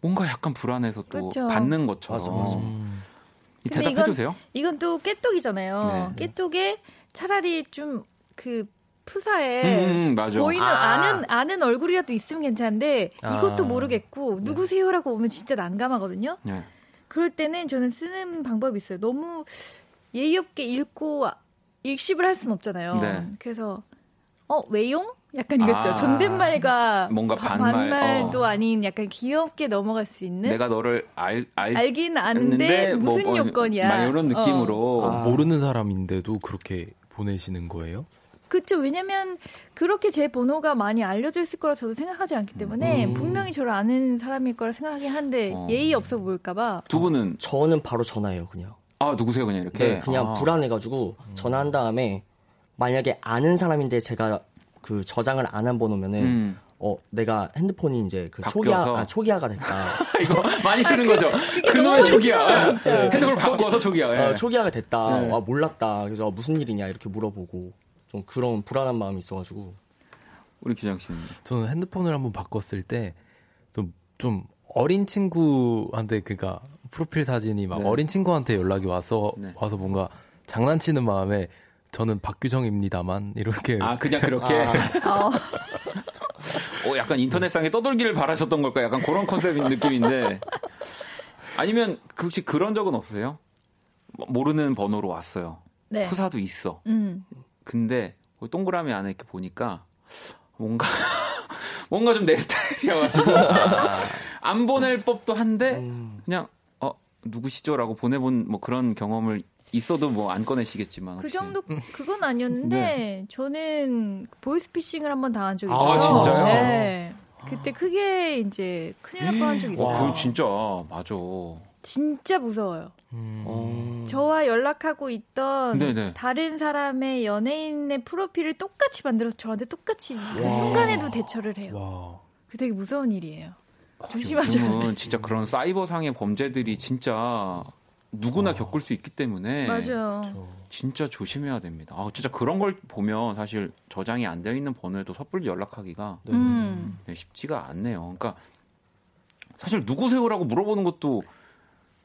뭔가 약간 불안해서 또 그쵸. 받는 것처럼. 맞아, 맞아. 음. 대답해 주세요. 이건 또 깨똑이잖아요. 네. 깨똑에 차라리 좀그 푸사에 음, 음 보이는 아. 는 아는 얼굴이라도 있으면 괜찮은데 아. 이것도 모르겠고 네. 누구세요라고 오면 진짜 난감하거든요. 네. 그럴 때는 저는 쓰는 방법이 있어요. 너무 예의 없게 읽고 읽씹을 할 수는 없잖아요. 네. 그래서 어 외용? 약간 이겼죠. 아, 존댓말과 뭔가 반말, 반말 도 어. 아닌 약간 귀엽게 넘어갈 수 있는. 내가 너를 알, 알 알긴 아는데 뭐, 무슨 뭐, 요건이야. 이런 느낌으로 어. 아. 모르는 사람인데도 그렇게 보내시는 거예요? 그렇죠. 왜냐면 그렇게 제 번호가 많이 알려져 있을 거라 저도 생각하지 않기 때문에 음. 분명히 저를 아는 사람일 거라 생각하긴 한데 어. 예의 없어 보일까봐. 두 분은 저는 바로 전화해요, 그냥. 아 누구세요, 그냥 이렇게. 네, 그냥 아. 불안해가지고 전화한 다음에 만약에 아는 사람인데 제가 그 저장을 안 한 번호면은 음. 어 내가 핸드폰이 이제 그 초기화 아, 초기화가 됐다. 이거 많이 쓰는 아, 거죠. 그놈의 초기화. 네. 핸드폰을 바꿔서 초기화. 네. 어, 초기화가 됐다. 네. 아 몰랐다. 그래서 무슨 일이냐 이렇게 물어보고 좀 그런 불안한 마음이 있어가지고. 우리 기장 씨는 저는 핸드폰을 한번 바꿨을 때 좀 좀 어린 친구한테 그니까 프로필 사진이 막 네. 어린 친구한테 연락이 와서 네. 와서 뭔가 장난치는 마음에 저는 박규정입니다만 이렇게 아 그냥 그렇게 아. 어. 어, 약간 인터넷상에 떠돌기를 바라셨던 걸까? 약간 그런 컨셉인 느낌인데. 아니면 혹시 그런 적은 없으세요? 모르는 번호로 왔어요. 네. 푸사도 있어. 음. 근데 동그라미 안에 이렇게 보니까 뭔가 뭔가 좀 내 스타일이어가지고 안 보낼 법도 한데 음. 그냥 어 누구시죠라고 보내본 뭐 그런 경험을 있어도 뭐 안 꺼내시겠지만. 그 정도 그건 아니었는데 네. 저는 보이스피싱을 한번 당한 적이 아, 있어요. 아 진짜요? 네. 그때 크게 이제 큰일 날 뻔한 적이 있어요. 그 진짜 맞아. 진짜 무서워요. 음. 저와 연락하고 있던 네네. 다른 사람의 연예인의 프로필을 똑같이 만들어서 저한테 똑같이 그 순간에도 대처를 해요. 와. 그 되게 무서운 일이에요. 조심하셔야 진짜 그런 사이버상의 범죄들이 진짜 누구나 어. 겪을 수 있기 때문에 맞아요. 진짜 조심해야 됩니다. 아, 진짜 그런 걸 보면 사실 저장이 안 되어 있는 번호에도 섣불리 연락하기가 네. 음. 네, 쉽지가 않네요. 그러니까 사실 누구세요라고 물어보는 것도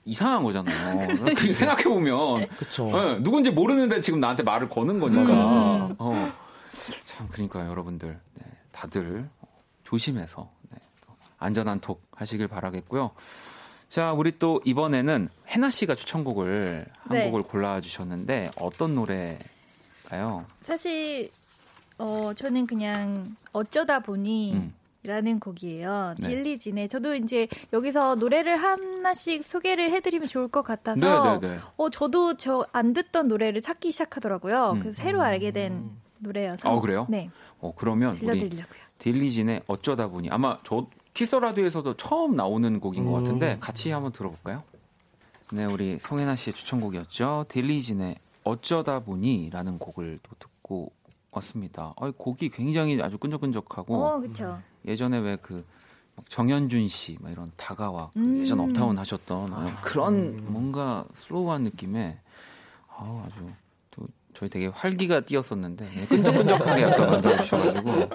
이상한 거잖아요. 그 생각해 보면 네, 누군지 모르는데 지금 나한테 말을 거는 거니까. 어. 참 그러니까 여러분들 네, 다들 조심해서 네, 안전한 톡 하시길 바라겠고요. 자, 우리 또 이번에는 해나 씨가 추천곡을 한 네. 곡을 골라 주셨는데 어떤 노래가요? 사실 어 저는 그냥 어쩌다 보니. 음. 라는 곡이에요. 네. 딜리진의 저도 이제 여기서 노래를 하나씩 소개를 해드리면 좋을 것 같아서 네, 네, 네. 어 저도 저 안 듣던 노래를 찾기 시작하더라고요. 음. 그래서 새로 알게 된 음. 노래여서. 어 그래요? 네. 어 그러면 들려드리려고요. 우리 딜리진의 어쩌다 보니 아마 저 키스 라디오에서도 처음 나오는 곡인 것 같은데 음. 같이 한번 들어볼까요? 네, 우리 송혜나 씨의 추천곡이었죠. 딜리진의 어쩌다 보니라는 곡을 또 듣고 왔습니다. 어, 곡이 굉장히 아주 끈적끈적하고 어, 그쵸. 예전에 왜그 정연준 씨, 막 이런 다가와 그 음. 예전 업타운 하셨던 아, 그런 음. 뭔가 slow한 느낌의 아, 아주 또 저희 되게 활기가 띄었었는데 네, 끈적끈적하게 약간 만들어 주셔가지고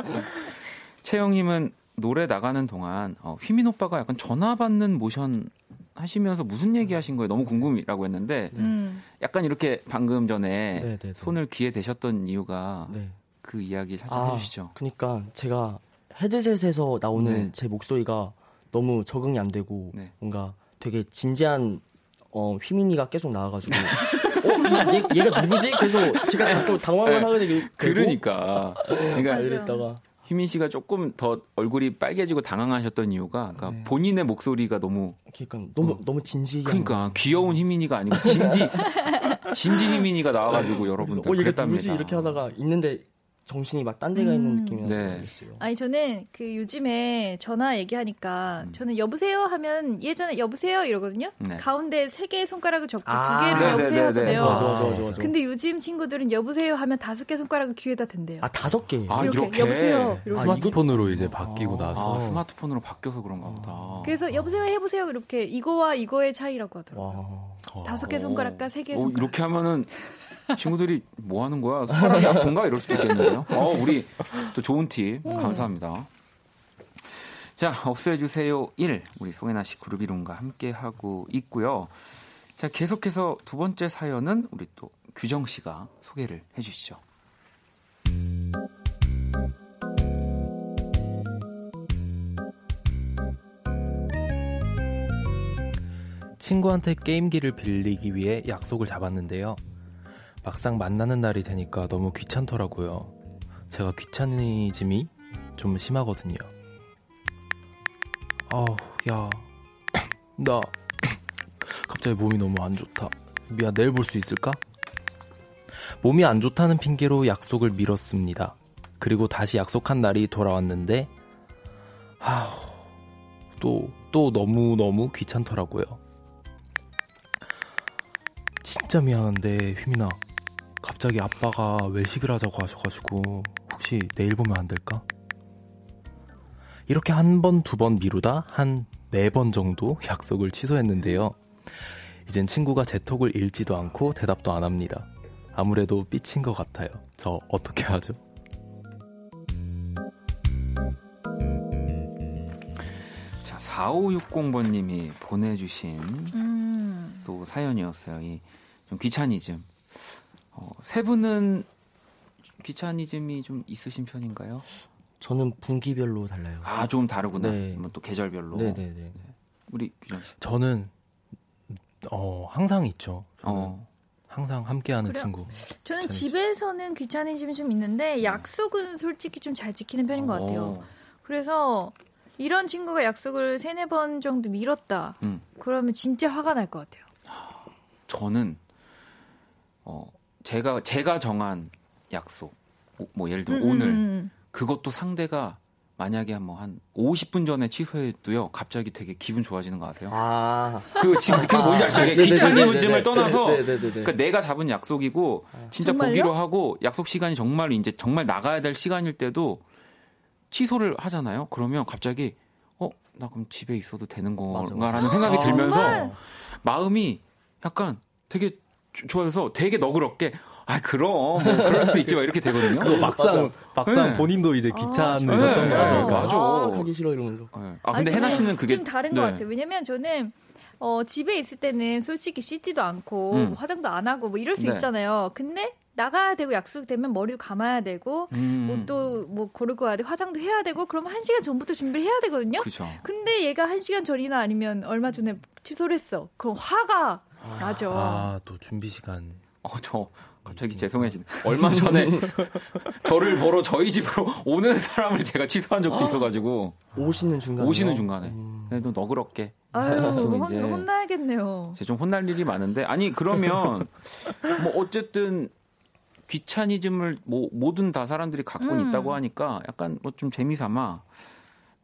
채영님은 노래 나가는 동안 어, 휘민 오빠가 약간 전화 받는 모션 하시면서 무슨 얘기 하신 거예요? 너무 궁금이라고 했는데 음. 약간 이렇게 방금 전에 네네네. 네, 네. 손을 귀에 대셨던 이유가 네. 그 이야기 살짝 아, 해주시죠. 그러니까 제가 헤드셋에서 나오는 네. 제 목소리가 너무 적응이 안 되고 네. 뭔가 되게 진지한 어, 휘민이가 계속 나와가지고 어, 얘, 얘가 누구지? 그래서 제가 자꾸 당황을 하게 되고 그러니까 그러니까 이랬다가 희민 씨가 조금 더 얼굴이 빨개지고 당황하셨던 이유가 그러니까 네. 본인의 목소리가 너무 그러니까 너무 어, 너무 진지 그러니까 귀여운 희민이가 아니고 진지 진지 희민이가 나와가지고 여러분들 어, 얘가 누구지? 이렇게 하다가 있는데 정신이 막 딴 데가 음. 있는 느낌이었어요. 네. 아니 저는 그 요즘에 전화 얘기하니까 음. 저는 여보세요 하면 예전에 여보세요 이러거든요. 네. 가운데 세 개의 손가락을 접고 아. 두 개를 네, 네 여보세요 네, 네. 하잖아요. 좋아, 좋아, 좋아, 근데 요즘 친구들은 여보세요 하면 다섯 개 손가락을 귀에다 댄대요. 아 다섯 개. 아 이렇게, 이렇게. 여보세요. 이렇게. 스마트폰으로 이제 바뀌고 아. 나서 아, 스마트폰으로 바뀌어서 그런가 보다. 그래서 여보세요 해보세요 이렇게 이거와 이거의 차이라고 하더라고요. 다섯 개 손가락과 세 개 손가락. 이렇게 하면은 친구들이 뭐 하는 거야? 사람이 아픈가? 이럴 수도 있겠는데요. 어, 우리 또 좋은 팁 음. 감사합니다. 자, 없애주세요 1. 우리 송혜나 씨 그룹 이론과 함께 하고 있고요. 자, 계속해서 두 번째 사연은 우리 또 규정 씨가 소개를 해 주시죠. 친구한테 게임기를 빌리기 위해 약속을 잡았는데요. 막상 만나는 날이 되니까 너무 귀찮더라고요. 제가 귀차니즘이 좀 심하거든요. 아우, 야. 나 갑자기 몸이 너무 안 좋다. 미안, 내일 볼 수 있을까? 몸이 안 좋다는 핑계로 약속을 미뤘습니다. 그리고 다시 약속한 날이 돌아왔는데, 아우, 또, 또 너무너무 귀찮더라고요. 진짜 미안한데, 휘민아. 갑자기 아빠가 외식을 하자고 하셔가지고 혹시 내일 보면 안 될까? 이렇게 한 번, 두 번 미루다 한 네 번 정도 약속을 취소했는데요. 이젠 친구가 제 톡을 읽지도 않고 대답도 안 합니다. 아무래도 삐친 것 같아요. 저 어떻게 하죠? 자, 4560번님이 보내주신 음. 또 사연이었어요. 이 좀 귀차니즘. 어, 세 분은 귀차니즘이 좀 있으신 편인가요? 저는 분기별로 달라요. 아, 좀 다르구나. 네. 또 계절별로. 네네네. 네. 우리 규정 씨. 저는 어 항상 있죠. 어. 항상 함께하는 그래요? 친구. 저는 귀차니즘. 집에서는 귀차니즘이 좀 있는데 약속은 솔직히 좀 잘 지키는 편인 것 같아요. 어. 그래서 이런 친구가 약속을 세네 번 정도 미뤘다. 음. 그러면 진짜 화가 날 것 같아요. 저는 어 제가 제가 정한 약속 뭐 예를 들면 음, 음 오늘 음, 음. 그것도 상대가 만약에 뭐한 50분 전에 취소해도요 갑자기 되게 기분 좋아지는 거 아세요? 아. 그 지금 그게 뭔지 아시죠? 아, 귀차니즘을 떠나서 그러니까 내가 잡은 약속이고 진짜 정말요? 보기로 하고 약속 시간이 정말 이제 정말 나가야 될 시간일 때도 취소를 하잖아요. 그러면 갑자기 어 나 그럼 집에 있어도 되는 건가라는 생각이 들면서 마음이 약간 되게 좋아서 되게 너그럽게 아 그럼 뭐 그럴 수도 있지 만 이렇게 되거든요. 그거 막상 막상 네. 본인도 이제 귀찮으셨던 아, 거죠. 네. 맞아. 아, 가기 싫어 이러면서. 네. 아 근데 해나 씨는 그게 좀 다른 네. 것 같아요. 왜냐면 저는 어, 집에 있을 때는 솔직히 씻지도 않고 음. 화장도 안 하고 뭐 이럴 수 네. 있잖아요. 근데 나가야 되고 약속되면 머리도 감아야 되고 음. 옷도 뭐 고르고 와야 돼 화장도 해야 되고 그러면 한 시간 전부터 준비를 해야 되거든요. 그쵸. 근데 얘가 한 시간 전이나 아니면 얼마 전에 취소를 했어. 그럼 화가 아, 나죠. 아또 준비 시간. 어 저 갑자기 죄송해지네. 얼마 전에 저를 보러 저희 집으로 오는 사람을 제가 취소한 적도 아. 있어가지고 오시는 중간에 오시는 중간에 음. 또 너그럽게 아유 혼, 이제 혼나야겠네요. 제 좀 혼날 일이 많은데 아니 그러면 뭐 어쨌든 귀차니즘을 뭐 모든 다 사람들이 갖고 음. 있다고 하니까 약간 뭐 좀 재미삼아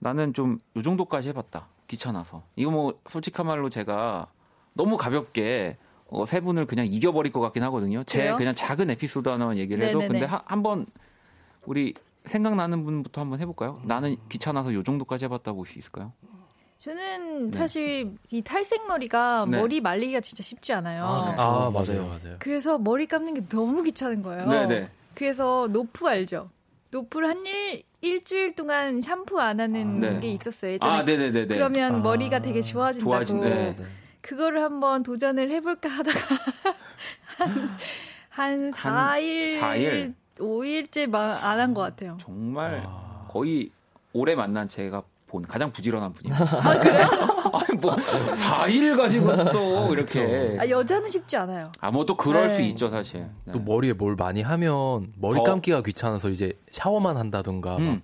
나는 좀 요 정도까지 해봤다 귀찮아서 이거 뭐 솔직한 말로 제가 너무 가볍게 어, 세 분을 그냥 이겨버릴 것 같긴 하거든요. 제 그래요? 그냥 작은 에피소드 하나만 얘기를 해도 네네네. 근데 한번 우리 생각나는 분부터 한번 해볼까요? 나는 귀찮아서 요 정도까지 해봤다 볼수 있을까요? 저는 네. 사실 이 탈색 머리가 네. 머리 말리기가 진짜 쉽지 않아요. 아. 아, 맞아요, 맞아요. 그래서 머리 감는 게 너무 귀찮은 거예요. 네네. 그래서 no poo 알죠? 노프를 한 일, 일주일 동안 샴푸 안 하는 아, 네. 게 있었어요. 예전에 아, 네네네. 그러면 아, 머리가 되게 좋아진다고. 좋아진, 네. 그거를 한번 도전을 해볼까 하다가 한, 한 4일, 4일? 5일째 안 한 것 같아요. 정말 아... 거의 오래 만난 제가 본 가장 부지런한 분이에요. 아, 그래요? 아니, 뭐, 4일 가지고 또 아, 이렇게. 아, 여자는 쉽지 않아요. 아, 뭐 또 그럴 네. 수 있죠, 사실. 네. 또 머리에 뭘 많이 하면 머리 더... 감기가 귀찮아서 이제 샤워만 한다든가 음.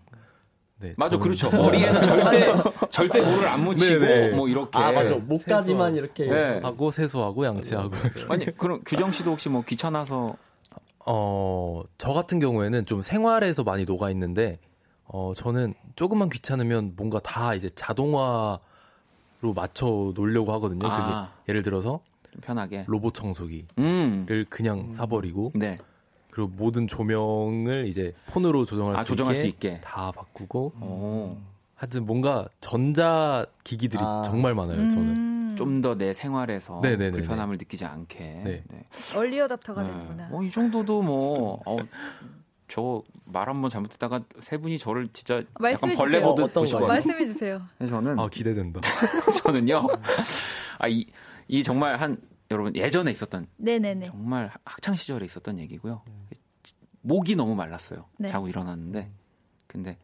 네, 맞아, 그렇죠. 머리에는 절대 절대 물을 안 묻히고 네네. 네. 뭐 이렇게. 아 맞아, 목까지만 세수, 이렇게 네. 하고 세수하고 양치하고. 아니 그럼 규정 씨도 혹시 뭐 귀찮아서? 어, 저 같은 경우에는 좀 생활에서 많이 녹아 있는데, 어, 저는 조금만 귀찮으면 뭔가 다 이제 자동화로 맞춰 놓으려고 하거든요. 아. 그게 예를 들어서 편하게 로봇 청소기를 음. 그냥 사버리고. 네. 그리고 모든 조명을 이제 폰으로 조정할, 아, 수, 조정할 있게 수, 있게 다 바꾸고 오. 하여튼 뭔가 전자 기기들이 아. 정말 많아요 음. 저는 좀 더 내 생활에서 네네네네. 불편함을 느끼지 않게 네. 네. 얼리 어답터가 네. 되는구나 어, 이 정도도 뭐 어, 저말 한 번 잘못했다가 세 분이 저를 진짜 약간 벌레 보듯 어, 보시거든요. 말씀해 주세요. 저는 아 기대된다. 저는요. 아이 이 정말 한 여러분 예전에 있었던 네네네. 정말 학창 시절에 있었던 얘기고요. 목이 너무 말랐어요. 네. 자고 일어났는데 근데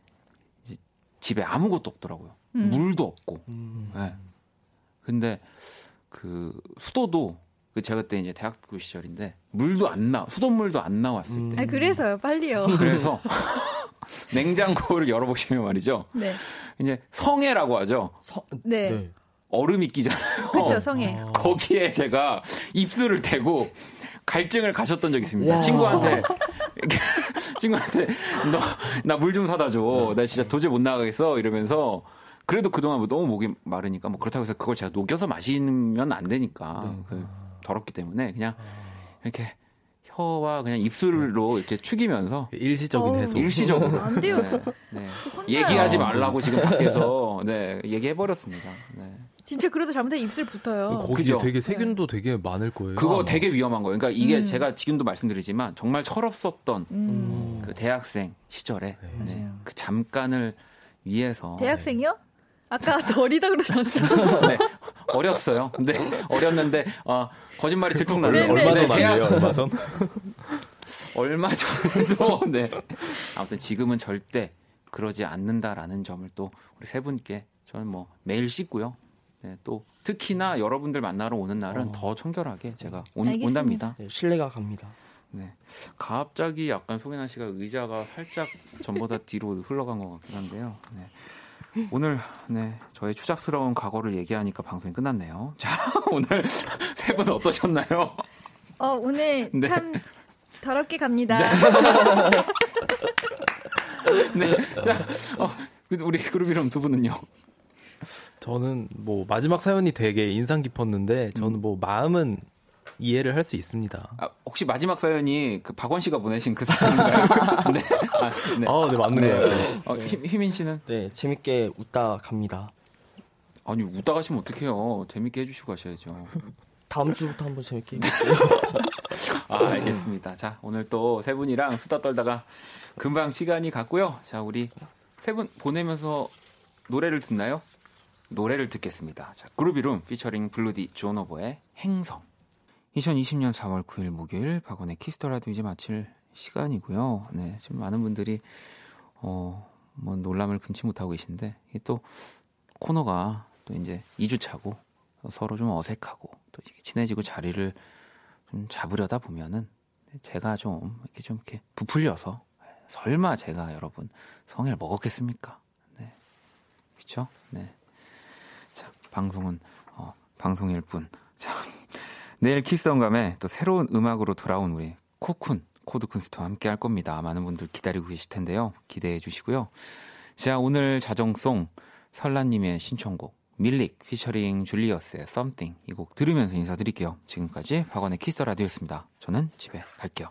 집에 아무것도 없더라고요. 음. 물도 없고. 음. 네. 근데 그 수도도 그 제가 그때 이제 대학교 시절인데 물도 안 나, 수돗물도 안 나왔을 음. 때. 아, 그래서요, 빨리요. 그래서 냉장고를 열어보시면 말이죠. 네. 이제 성해라고 하죠. 서, 네. 네. 얼음이 끼잖아요. 그렇죠, 성에. 아. 거기에 제가 입술을 대고 갈증을 가셨던 적이 있습니다. 와. 친구한테 친구한테 너 나 물 좀 사다 줘. 나 진짜 도저히 못 나가겠어 이러면서 그래도 그동안 뭐 너무 목이 마르니까 뭐 그렇다고 해서 그걸 제가 녹여서 마시면 안 되니까 네. 그 더럽기 때문에 그냥 이렇게 혀와 그냥 입술로 이렇게 축이면서 일시적인 해소. 일시적으로. 안 돼요. 네, 네. 얘기하지 말라고 지금 밖에서 네, 얘기해 버렸습니다. 네. 진짜 그래도 잘못하면 입술 붙어요. 거기 그죠? 되게 세균도 네. 되게 많을 거예요. 그거 아마. 되게 위험한 거예요. 그러니까 이게 음. 제가 지금도 말씀드리지만 정말 철없었던 음. 그 대학생 시절에 네. 네. 그 잠깐을 위해서 대학생이요? 아까 더 어리다 그러지 않았어요? 네, 어렸어요. 근데 어렸는데 어, 거짓말이 들통나네요. 얼마 전 아니에요? 얼마 전? 얼마 전에도 네. 아무튼 지금은 절대 그러지 않는다라는 점을 또 우리 세 분께 저는 뭐 매일 씻고요. 네, 또 특히나 여러분들 만나러 오는 날은 어. 더 청결하게 제가 온, 온답니다. 네, 신뢰가 갑니다. 네. 갑자기 약간 송혜나 씨가 의자가 살짝 전보다 뒤로 흘러간 것 같긴 한데요. 네. 오늘 네 저의 추잡스러운 과거를 얘기하니까 방송이 끝났네요. 자 오늘 세 분 어떠셨나요? 어 오늘 네. 참 더럽게 갑니다. 네. 네. 자 어, 우리 그룹 이름 두 분은요? 저는 뭐 마지막 사연이 되게 인상 깊었는데 저는 뭐 마음은 이해를 할 수 있습니다. 아, 혹시 마지막 사연이 그 박원 씨가 보내신 그 사연인가요? 네. 아, 네. 아, 네, 맞는 네. 것 같아요. 어, 휘민 씨는? 네, 재밌게 웃다 갑니다. 아니, 웃다 가시면 어떡해요. 재밌게 해주시고 가셔야죠. 다음 주부터 한번 재밌게 해볼게요. 아, 알겠습니다. 자, 오늘 또 세 분이랑 수다 떨다가 금방 시간이 갔고요. 자, 우리 세 분 보내면서 노래를 듣나요? 노래를 듣겠습니다. 자, 이름 피처링 블루디 존오버의 행성. 2020년 4월 9일 목요일 박원의 키스 더 라디오 이제 마칠 시간이고요. 네, 지금 많은 분들이 어, 뭐 놀람을 금치 못하고 계신데 또 코너가 또 이제 2주 차고 서로 좀 어색하고 또 친해지고 자리를 좀 잡으려다 보면은 제가 좀 이렇게 좀 이렇게 부풀려서 설마 제가 여러분 성을 먹었겠습니까? 네. 그렇죠? 네. 방송은 어, 방송일 뿐. 자, 내일 키스언감에 또 새로운 음악으로 돌아온 우리 코쿤 코드쿤스트와 함께 할 겁니다. 많은 분들 기다리고 계실 텐데요. 기대해 주시고요. 자, 오늘 자정송 설라님의 신청곡 밀릭 피처링 줄리어스의 Something 이 곡 들으면서 인사드릴게요. 지금까지 박원의 키스 라디오였습니다. 저는 집에 갈게요.